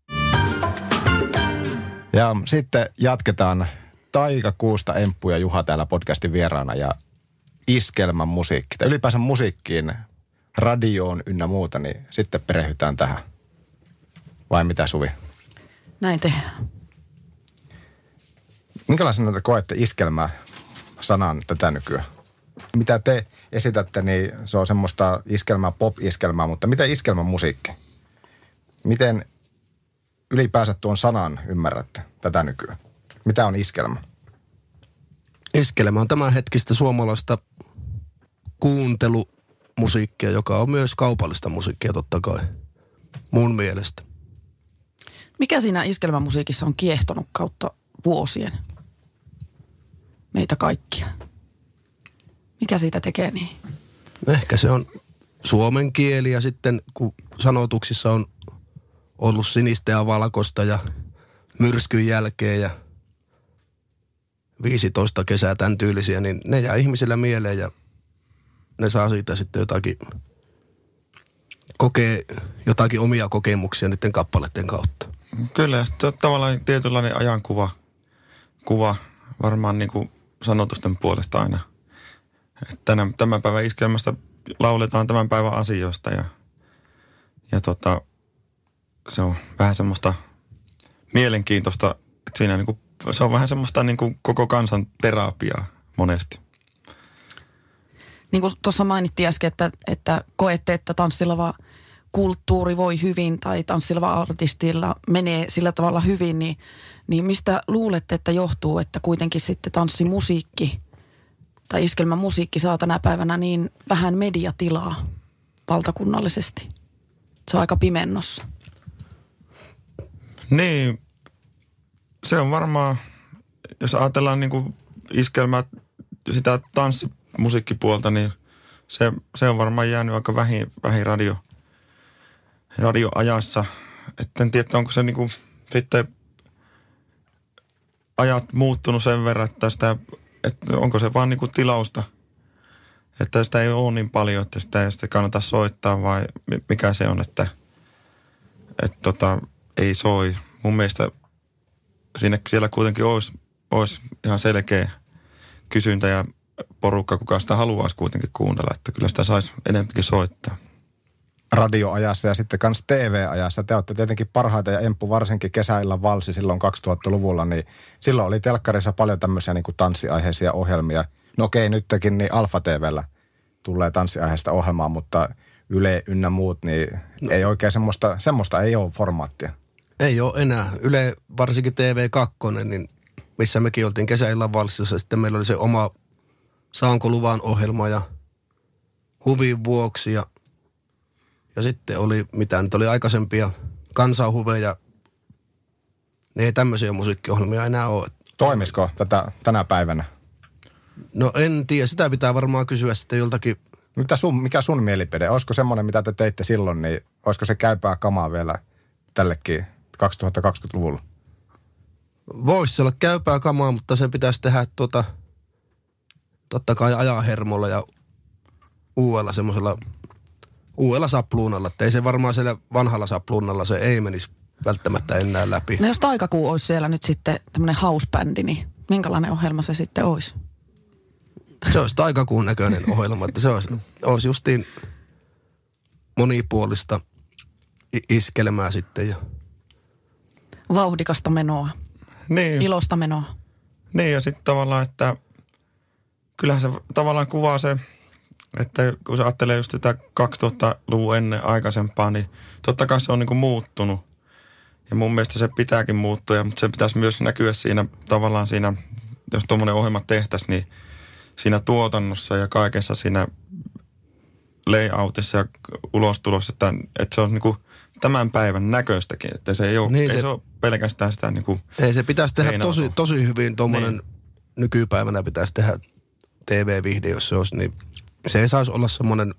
Ja sitten jatketaan Taika Kuusta, Emppu ja Juha täällä podcastin vieraana ja iskelmän musiikki. Tai ylipäänsä musiikkiin, radioon ynnä muuta, niin sitten perehdytään tähän. Vai mitä Suvi?
Näin tehdään.
Minkälaisena te koette iskelmä sanan tätä nykyään? Mitä te esitätte, niin se on semmoista iskelmää, pop-iskelmää, mutta miten iskelmän musiikki? Miten ylipäänsä tuon sanan ymmärrätte tätä nykyään? Mitä on iskelmä?
Iskelmä on tämänhetkistä suomalaista kuuntelumusiikkia, joka on myös kaupallista musiikkia totta kai. Mun mielestä.
Mikä siinä iskelmämusiikissa on kiehtonut kautta vuosien? Meitä kaikkia. Mikä siitä tekee niin?
Ehkä se on suomen kieli ja sitten kun sanotuksissa on ollut sinistä ja valkoista ja myrskyn jälkeen ja 15 kesää tämän tyylisiä, niin ne jää ihmisillä mieleen ja ne saa siitä sitten jotakin, kokee jotakin omia kokemuksia niiden kappaleiden kautta.
Kyllä, ja sitten tavallaan tietynlainen ajankuva, kuva varmaan niin kuin sanotusten puolesta aina. Että tänä, tämän päivän iskelmästä lauletaan tämän päivän asioista ja, ja tota, se on vähän semmoista mielenkiintoista, että siinä niin kuin, se on vähän semmoista niin kuin koko kansan terapiaa monesti.
Niin kuin tuossa mainittiin äsken, että, että koette, että tanssilava kulttuuri voi hyvin tai tanssilava artistilla menee sillä tavalla hyvin, niin, niin mistä luulette, että johtuu, että kuitenkin sitten tanssimusiikki tai iskelmämusiikki saa tänä päivänä niin vähän mediatilaa valtakunnallisesti? Se on aika pimennossa.
Niin, se on varmaan, jos ajatellaan niin kuin iskelmää, sitä tanssimusiikkipuolta, niin se, se on varmaan jäänyt aika vähin, vähin radio, radioajassa. Et en tiedä, onko se niin kuin sitten ajat muuttunut sen verran, että, sitä, että onko se vaan niin kuin tilausta, että sitä ei ole niin paljon, että sitä ei sitä kannata soittaa vai mi- mikä se on, että, että tota, ei soi. Mun mielestä siinä, siellä kuitenkin olisi, olisi ihan selkeä kysyntä ja porukka, kuka sitä haluaisi kuitenkin kuunnella, että kyllä sitä saisi enempikin soittaa.
radioajassa ja sitten myös TV-ajassa. Te olette tietenkin parhaita ja Emppu varsinkin kesäillä valsi silloin 2000-luvulla, niin silloin oli telkkarissa paljon tämmöisiä niin kuin tanssiaiheisia ohjelmia. No okei, nytkin niin Alfa TVllä tulee tanssiaiheista ohjelmaa, mutta Yle ynnä muut, niin no. ei oikein semmoista, semmoista ei ole formaattia.
Ei ole enää. Yle, varsinkin TV2, niin missä mekin oltiin kesäillan valssissa. Sitten meillä oli se oma Saanko luvan ohjelma ja huvin vuoksi ja, ja sitten oli, mitä nyt oli aikaisempia kansanhuveja. Ne ei tämmöisiä musiikkiohjelmia enää ole.
Toimisiko tätä tänä päivänä?
No en tiedä, sitä pitää varmaan kysyä sitten joltakin.
Mitä sun, mikä sun mielipide? Olisiko semmoinen, mitä te teitte silloin, niin olisiko se käypää kamaa vielä tällekin 2020-luvulla?
Voisi olla käypää kamaa, mutta se pitäisi tehdä tuota, totta kai ajahermolla ja uudella semmoisella, uudella sapluunalla. Että ei se varmaan siellä vanhalla sapluunalla se ei menisi välttämättä enää läpi.
No jos Taikakuu olisi siellä nyt sitten tämmöinen housebändi, niin minkälainen ohjelma se sitten olisi?
Se olisi taikakuun näköinen ohjelma, että se olisi, olisi justiin monipuolista iskelmää sitten ja
Vauhdikasta menoa,
Niin,
ilosta menoa.
Niin ja sitten tavallaan, että kyllähän se tavallaan kuvaa se, että kun se ajattelee just sitä 2000-luvun ennen aikaisempaa, niin totta kai se on niinku muuttunut. Ja mun mielestä se pitääkin muuttua, ja- mutta se pitäisi myös näkyä siinä tavallaan siinä, jos tuommoinen ohjelma tehtäisiin, niin siinä tuotannossa ja kaikessa siinä layoutissa ja ulostulossa, että, että se on niinku tämän päivän näköistäkin, että se ei ole,
Niin
niin ei
se-
se, ole pelkästään sitä niinku,
Ei se pitäisi tehdä tosi, tosi hyvin tuommoinen, niin.
Niin.
nykypäivänä pitäisi tehdä TV-vihde, jos se olisi, niin se ei saisi olla semmoinen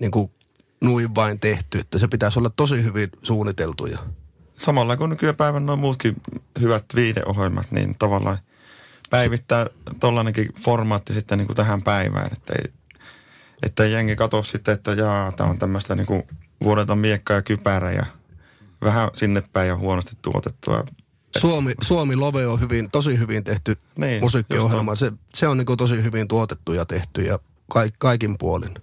niin kuin nuin vain tehty, että se pitäisi olla tosi hyvin suunniteltu ja
samalla kuin nykypäivän nuo muutkin hyvät viideohjelmat, niin tavallaan päivittää tollainenkin formaatti sitten niin kuin tähän päivään, että ei, että jengi katso sitten, että jaa, tämä on tämmöistä niin kuin vuodelta miekka ja kypärä ja vähän sinne päin ja huonosti tuotettua.
Suomi, Suomi Love on hyvin, tosi hyvin tehty niin, musiikkiohjelma. Se, se on niin tosi hyvin tuotettu ja tehty ja kaik, kaikin puolin.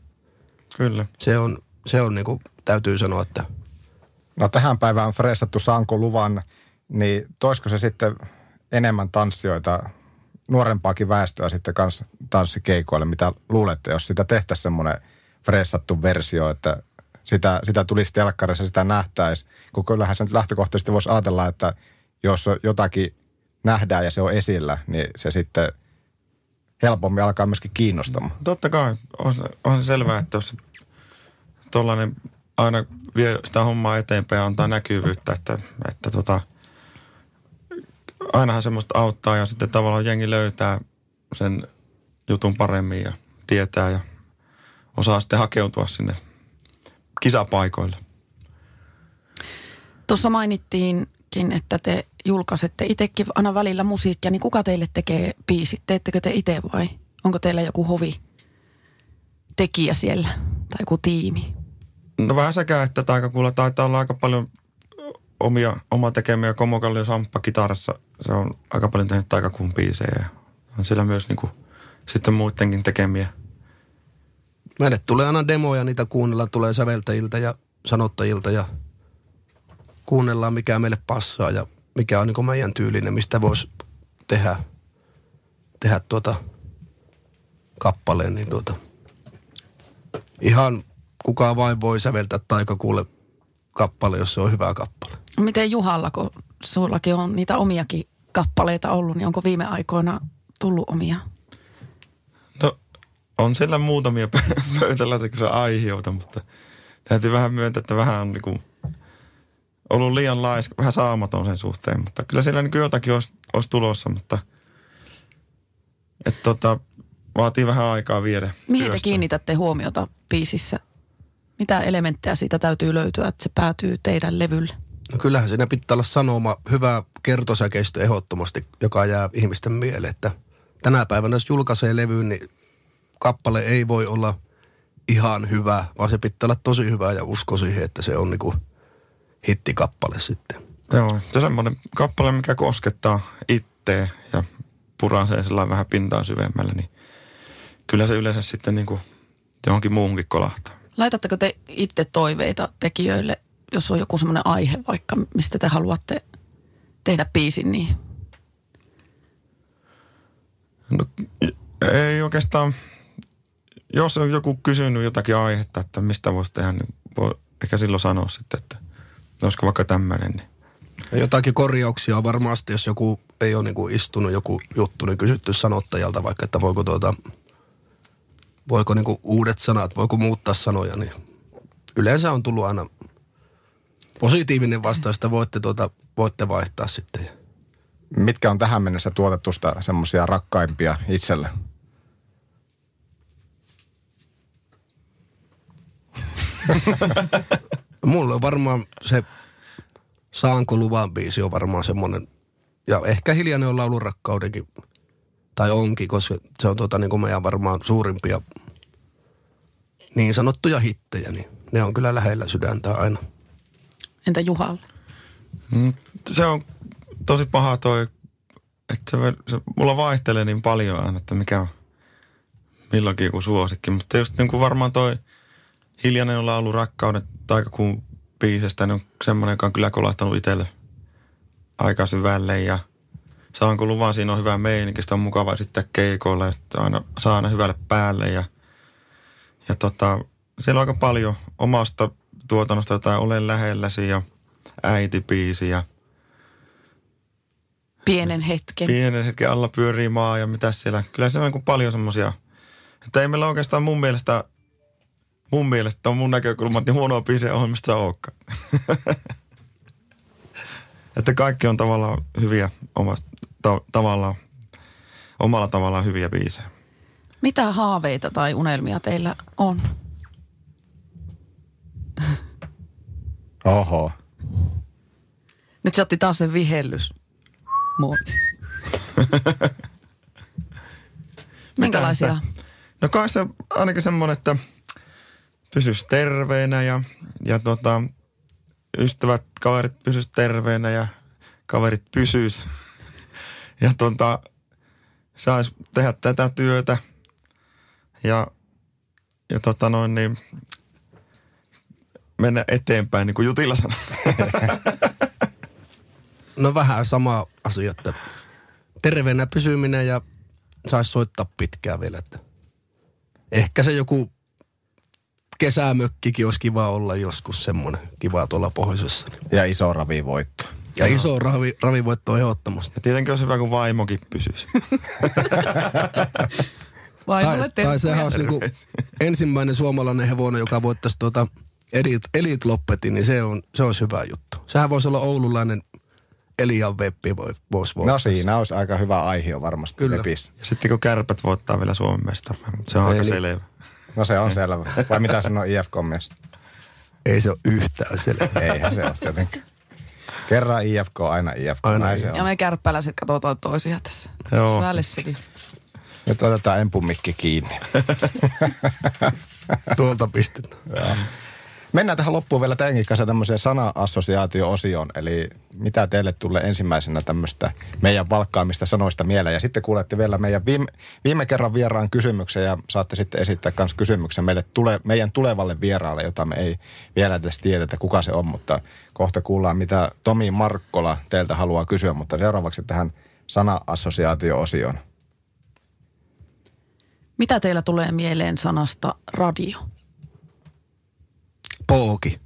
Kyllä.
Se on, se on niin kuin, täytyy sanoa, että
No tähän päivään freessattu Saanko luvan, niin toisko se sitten enemmän tanssijoita, nuorempaakin väestöä sitten kans tanssikeikoille, mitä luulette, jos sitä tehtäisiin semmoinen freessattu versio, että sitä, sitä tulisi telkkarissa, sitä nähtäisi, kun kyllähän se nyt lähtökohtaisesti voisi ajatella, että jos jotakin nähdään ja se on esillä, niin se sitten helpommin alkaa myöskin kiinnostamaan.
Totta kai. On, on se selvää, että jos tuollainen aina vie sitä hommaa eteenpäin ja antaa näkyvyyttä, että, että tota, ainahan semmoista auttaa ja sitten tavallaan jengi löytää sen jutun paremmin ja tietää ja osaa sitten hakeutua sinne kisapaikoille.
Tuossa mainittiinkin, että te julkaisette itsekin aina välillä musiikkia, niin kuka teille tekee biisit? Teettekö te itse vai onko teillä joku hovi tekijä siellä tai joku tiimi?
No vähän sekä, että taikakuulla taitaa olla aika paljon omia, oma tekemiä Komokallio Samppa kitarassa. Se on aika paljon tehnyt taikakuun biisejä ja on siellä myös niinku sitten muidenkin tekemiä.
Meille tulee aina demoja, niitä kuunnellaan, tulee säveltäjiltä ja sanottajilta ja kuunnellaan mikä meille passaa ja mikä on niin meidän tyylinen, mistä voisi tehdä, tehdä tuota kappaleen, niin tuota, ihan kuka vain voi säveltää taikakuulle kappale, jos se on hyvä kappale.
Miten Juhalla, kun sullakin on niitä omiakin kappaleita ollut, niin onko viime aikoina tullut omia?
On siellä muutamia pö- pöytälätäköisiä aiheita, mutta täytyy vähän myöntää, että vähän on niinku ollut liian laiska, vähän saamaton sen suhteen, mutta kyllä siellä niin jotakin olisi, olisi tulossa, mutta että tota, vaatii vähän aikaa viedä.
Mihin te
työstä.
kiinnitätte huomiota biisissä? Mitä elementtejä siitä täytyy löytyä, että se päätyy teidän levylle?
No kyllähän siinä pitää olla sanoma, hyvä kertosäkeistö ehdottomasti, joka jää ihmisten mieleen. Että tänä päivänä, jos julkaisee levyyn, niin kappale ei voi olla ihan hyvä, vaan se pitää olla tosi hyvä ja usko siihen, että se on niinku hittikappale sitten.
Joo, se on semmoinen kappale, mikä koskettaa itteen ja purasee sillä vähän pintaa syvemmällä, niin kyllä se yleensä sitten niin kuin johonkin muuhunkin kolahtaa.
Laitatteko te itse toiveita tekijöille, jos on joku semmoinen aihe vaikka, mistä te haluatte tehdä biisin, niin
No, ei oikeastaan, jos on joku kysynyt jotakin aihetta, että mistä voisi tehdä, niin voi ehkä silloin sanoa sitten, että olisiko vaikka tämmöinen. Niin.
Ja jotakin korjauksia on varmasti, jos joku ei ole niinku istunut joku juttu, niin kysytty sanottajalta vaikka, että voiko tuota, voiko niinku uudet sanat, voiko muuttaa sanoja, niin yleensä on tullut aina positiivinen vastaus, että voitte, tuota, voitte vaihtaa sitten.
Mitkä on tähän mennessä tuotettusta semmoisia rakkaimpia itselle?
Mulla on varmaan se Saanko luvan biisi on varmaan semmoinen, ja ehkä hiljainen on laulun rakkaudenkin, tai onkin, koska se on tota, niin kuin meidän varmaan suurimpia niin sanottuja hittejä, niin ne on kyllä lähellä sydäntä aina.
entä Juhalla?
Mm, Se on tosi paha toi, että se, se, mulla vaihtelee niin paljon aina, että mikä on milloinkin joku suosikki. Mutta just niin kuin varmaan toi hiljainen on laulu rakkaudet taikakuun biisestä, niin on semmoinen, joka on kyllä kolahtanut itselle aika syvälle ja saanko luvan, siinä on hyvä meininki, sitä on mukava sitten keikoilla, että aina saa aina hyvälle päälle ja, ja tota, siellä on aika paljon omasta tuotannosta jotain Olen lähelläsi ja äitipiisi ja
Pienen hetken.
pienen hetken alla pyörii maa ja mitä siellä. Kyllä siellä on niin paljon semmoisia, että ei meillä oikeastaan mun mielestä, mun mielestä on mun näkökulma, niin huonoa biisejä ohjelmista olekaan. että kaikki on tavallaan hyviä omasta, ta, tavallaan, omalla tavallaan hyviä biisejä.
Mitä haaveita tai unelmia teillä on?
Oho.
Nyt se otti taas sen vihellys. Moi. Minkälaisia?
No kai se ainakin semmoinen, että pysyisi terveenä ja, ja tota, ystävät, kaverit pysyis terveenä ja kaverit pysyis. Ja tota, saisi tehdä tätä työtä ja, ja tota noin niin, mennä eteenpäin, niin kuin Jutila sanoi.
No vähän sama asia, että terveenä pysyminen ja saisi soittaa pitkään vielä. Että ehkä se joku kesämökkikin olisi kiva olla joskus semmoinen kiva tuolla pohjoisessa.
Ja iso ravivoitto.
Ja iso ravi, ravivoitto ehdottomasti.
Ja tietenkin olisi hyvä, kun vaimokin pysyisi.
Vai
Tai, tai sehän olisi niinku ensimmäinen suomalainen hevonen, joka voittaisi tuota Elite, Elite Loppetin, niin se, on, se olisi hyvä juttu. Sehän voisi olla oululainen Elian Veppi voi, voisi
No
voittaa.
siinä olisi aika hyvä aihio varmasti
Kyllä.
Ja sitten kun kärpät voittaa vielä Suomen mestaruuden, mutta se on
Ei
aika selvä.
No se on selvä. Vai mitä sanoo IFK-mies?
Ei se ole yhtään selvä.
Eihän se ole tietenkään. Kerran IFK, aina IFK.
Aina
Näin se
Ja
on.
me kärppäläiset katsotaan toisia tässä.
Joo.
Välissäkin.
Nyt otetaan empumikki kiinni.
Tuolta pistetään.
Mennään tähän loppuun vielä tämänkin kanssa tämmöiseen sana-assosiaatio-osioon. Eli mitä teille tulee ensimmäisenä tämmöistä meidän valkkaamista sanoista mieleen. Ja sitten kuulette vielä meidän viime, viime kerran vieraan kysymyksen ja saatte sitten esittää myös kysymyksen meille tule, meidän tulevalle vieraalle, jota me ei vielä edes tiedetä, kuka se on. Mutta kohta kuullaan, mitä Tomi Markkola teiltä haluaa kysyä. Mutta seuraavaksi tähän sana-assosiaatio-osioon.
Mitä teillä tulee mieleen sanasta radio?
Pooki.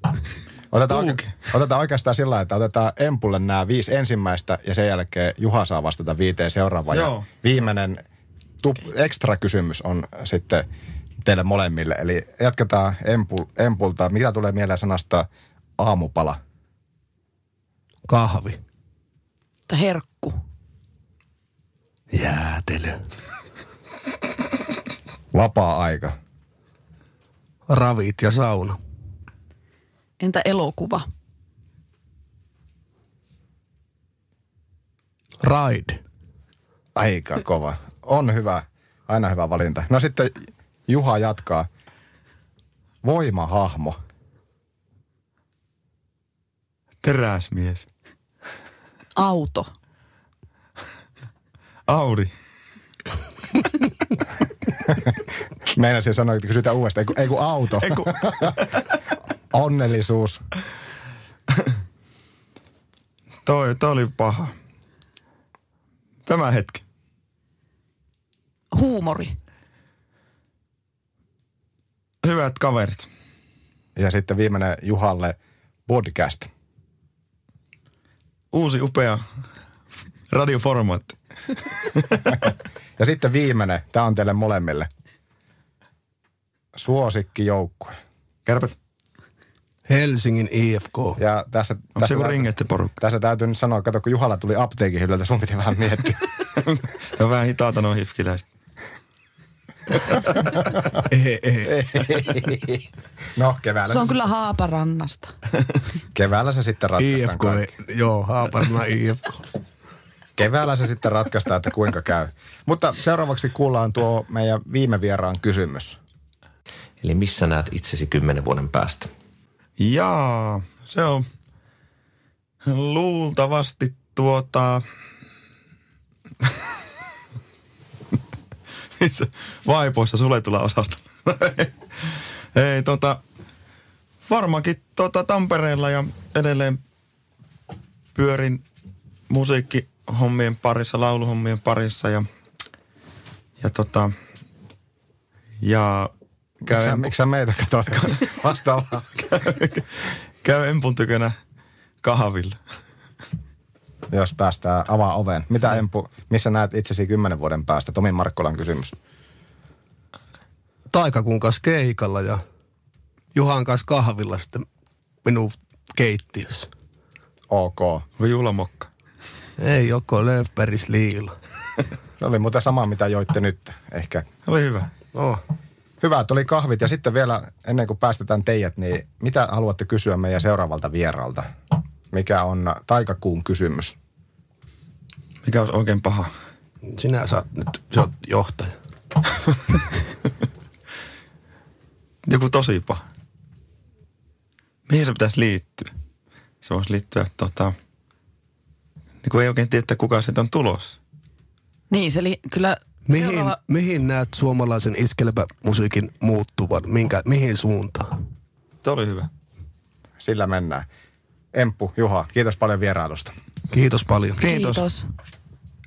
Otetaan, oike- otetaan oikeastaan sillä että otetaan Empulle nämä viisi ensimmäistä ja sen jälkeen Juha saa vastata viiteen seuraavaan. Ja
Joo.
viimeinen tup- ekstra kysymys on sitten teille molemmille. Eli jatketaan Empul, Empulta. Mitä tulee mieleen sanasta aamupala?
Kahvi.
Tai herkku?
Jäätelö.
Vapaa-aika.
Ravit ja sauna.
Entä elokuva?
Ride.
Aika kova. On hyvä. Aina hyvä valinta. No sitten Juha jatkaa. Voimahahmo.
Teräsmies.
Auto.
Audi.
Meinasin sanoa, että kysytään uudestaan. Ei kun, ei kun auto.
Ei kun,
Onnellisuus.
toi, toi oli paha. Tämä hetki.
Huumori.
Hyvät kaverit.
Ja sitten viimeinen Juhalle podcast.
Uusi upea radioformaatti.
Ja sitten viimeinen, tämä on teille molemmille. Suosikkijoukkue.
Kärpät.
Helsingin IFK.
Ja tässä,
Onko se
tässä,
joku
täytyy,
ringetti porukka?
tässä täytyy nyt sanoa, kato kun Juhalla tuli apteekin hyllyltä, sun piti vähän miettiä.
No vähän hitaata nuo hifkiläiset.
Ei, ei.
no keväällä,
Se on kyllä Haaparannasta.
keväällä se sitten ratkaistaan
IFK,
kaikki.
ei- joo, Haaparina IFK.
Keväällä se sitten ratkaistaan, että kuinka käy. Mutta seuraavaksi kuullaan tuo meidän viime vieraan kysymys.
Eli missä näet itsesi kymmenen vuoden päästä?
Jaa, se on luultavasti tuota... Missä vaipoissa suletula osasta. Ei tota, varmaankin tota Tampereella ja edelleen pyörin musiikkihommien parissa, lauluhommien parissa ja, ja tota, ja
Miksi sä, miksi sä meitä katot vastaavaa?
käy Empun tykönä kahvilla.
Jos päästään avaa oven. Mitä Empu, missä näet itsesi kymmenen vuoden päästä? Tomi Markkolan kysymys.
Taikakuun kanssa keikalla ja Juhan kanssa kahvilla sitten minun keittiössä.
Ok.
Onko juhlamokka?
Ei joko Löfbergs liila.
Se oli muuten sama, mitä joitte nyt. Ehkä
Oli hyvä.
Oh.
Hyvä, tuli kahvit. Ja sitten vielä, ennen kuin päästetään teidät, niin mitä haluatte kysyä meidän seuraavalta vieraalta? Mikä on taikakuun kysymys?
Mikä olisi oikein paha?
Sinä saat nyt, sä oot johtaja.
Joku tosi paha. Mihin se pitäisi liittyä? Se voisi liittyä tota... Niin kuin ei oikein tiedä, että kuka siitä on tulossa.
Niin, se oli kyllä
Mihin,
seuraava...
mihin näet suomalaisen iskelmämusiikin muuttuvan? Minkä, mihin suuntaan?
Tuo oli hyvä.
Sillä mennään. Emppu, Juha, kiitos paljon vierailusta.
Kiitos paljon.
Kiitos.
Kiitos.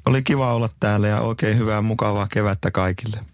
Oli kiva olla täällä ja oikein hyvää mukavaa kevättä kaikille.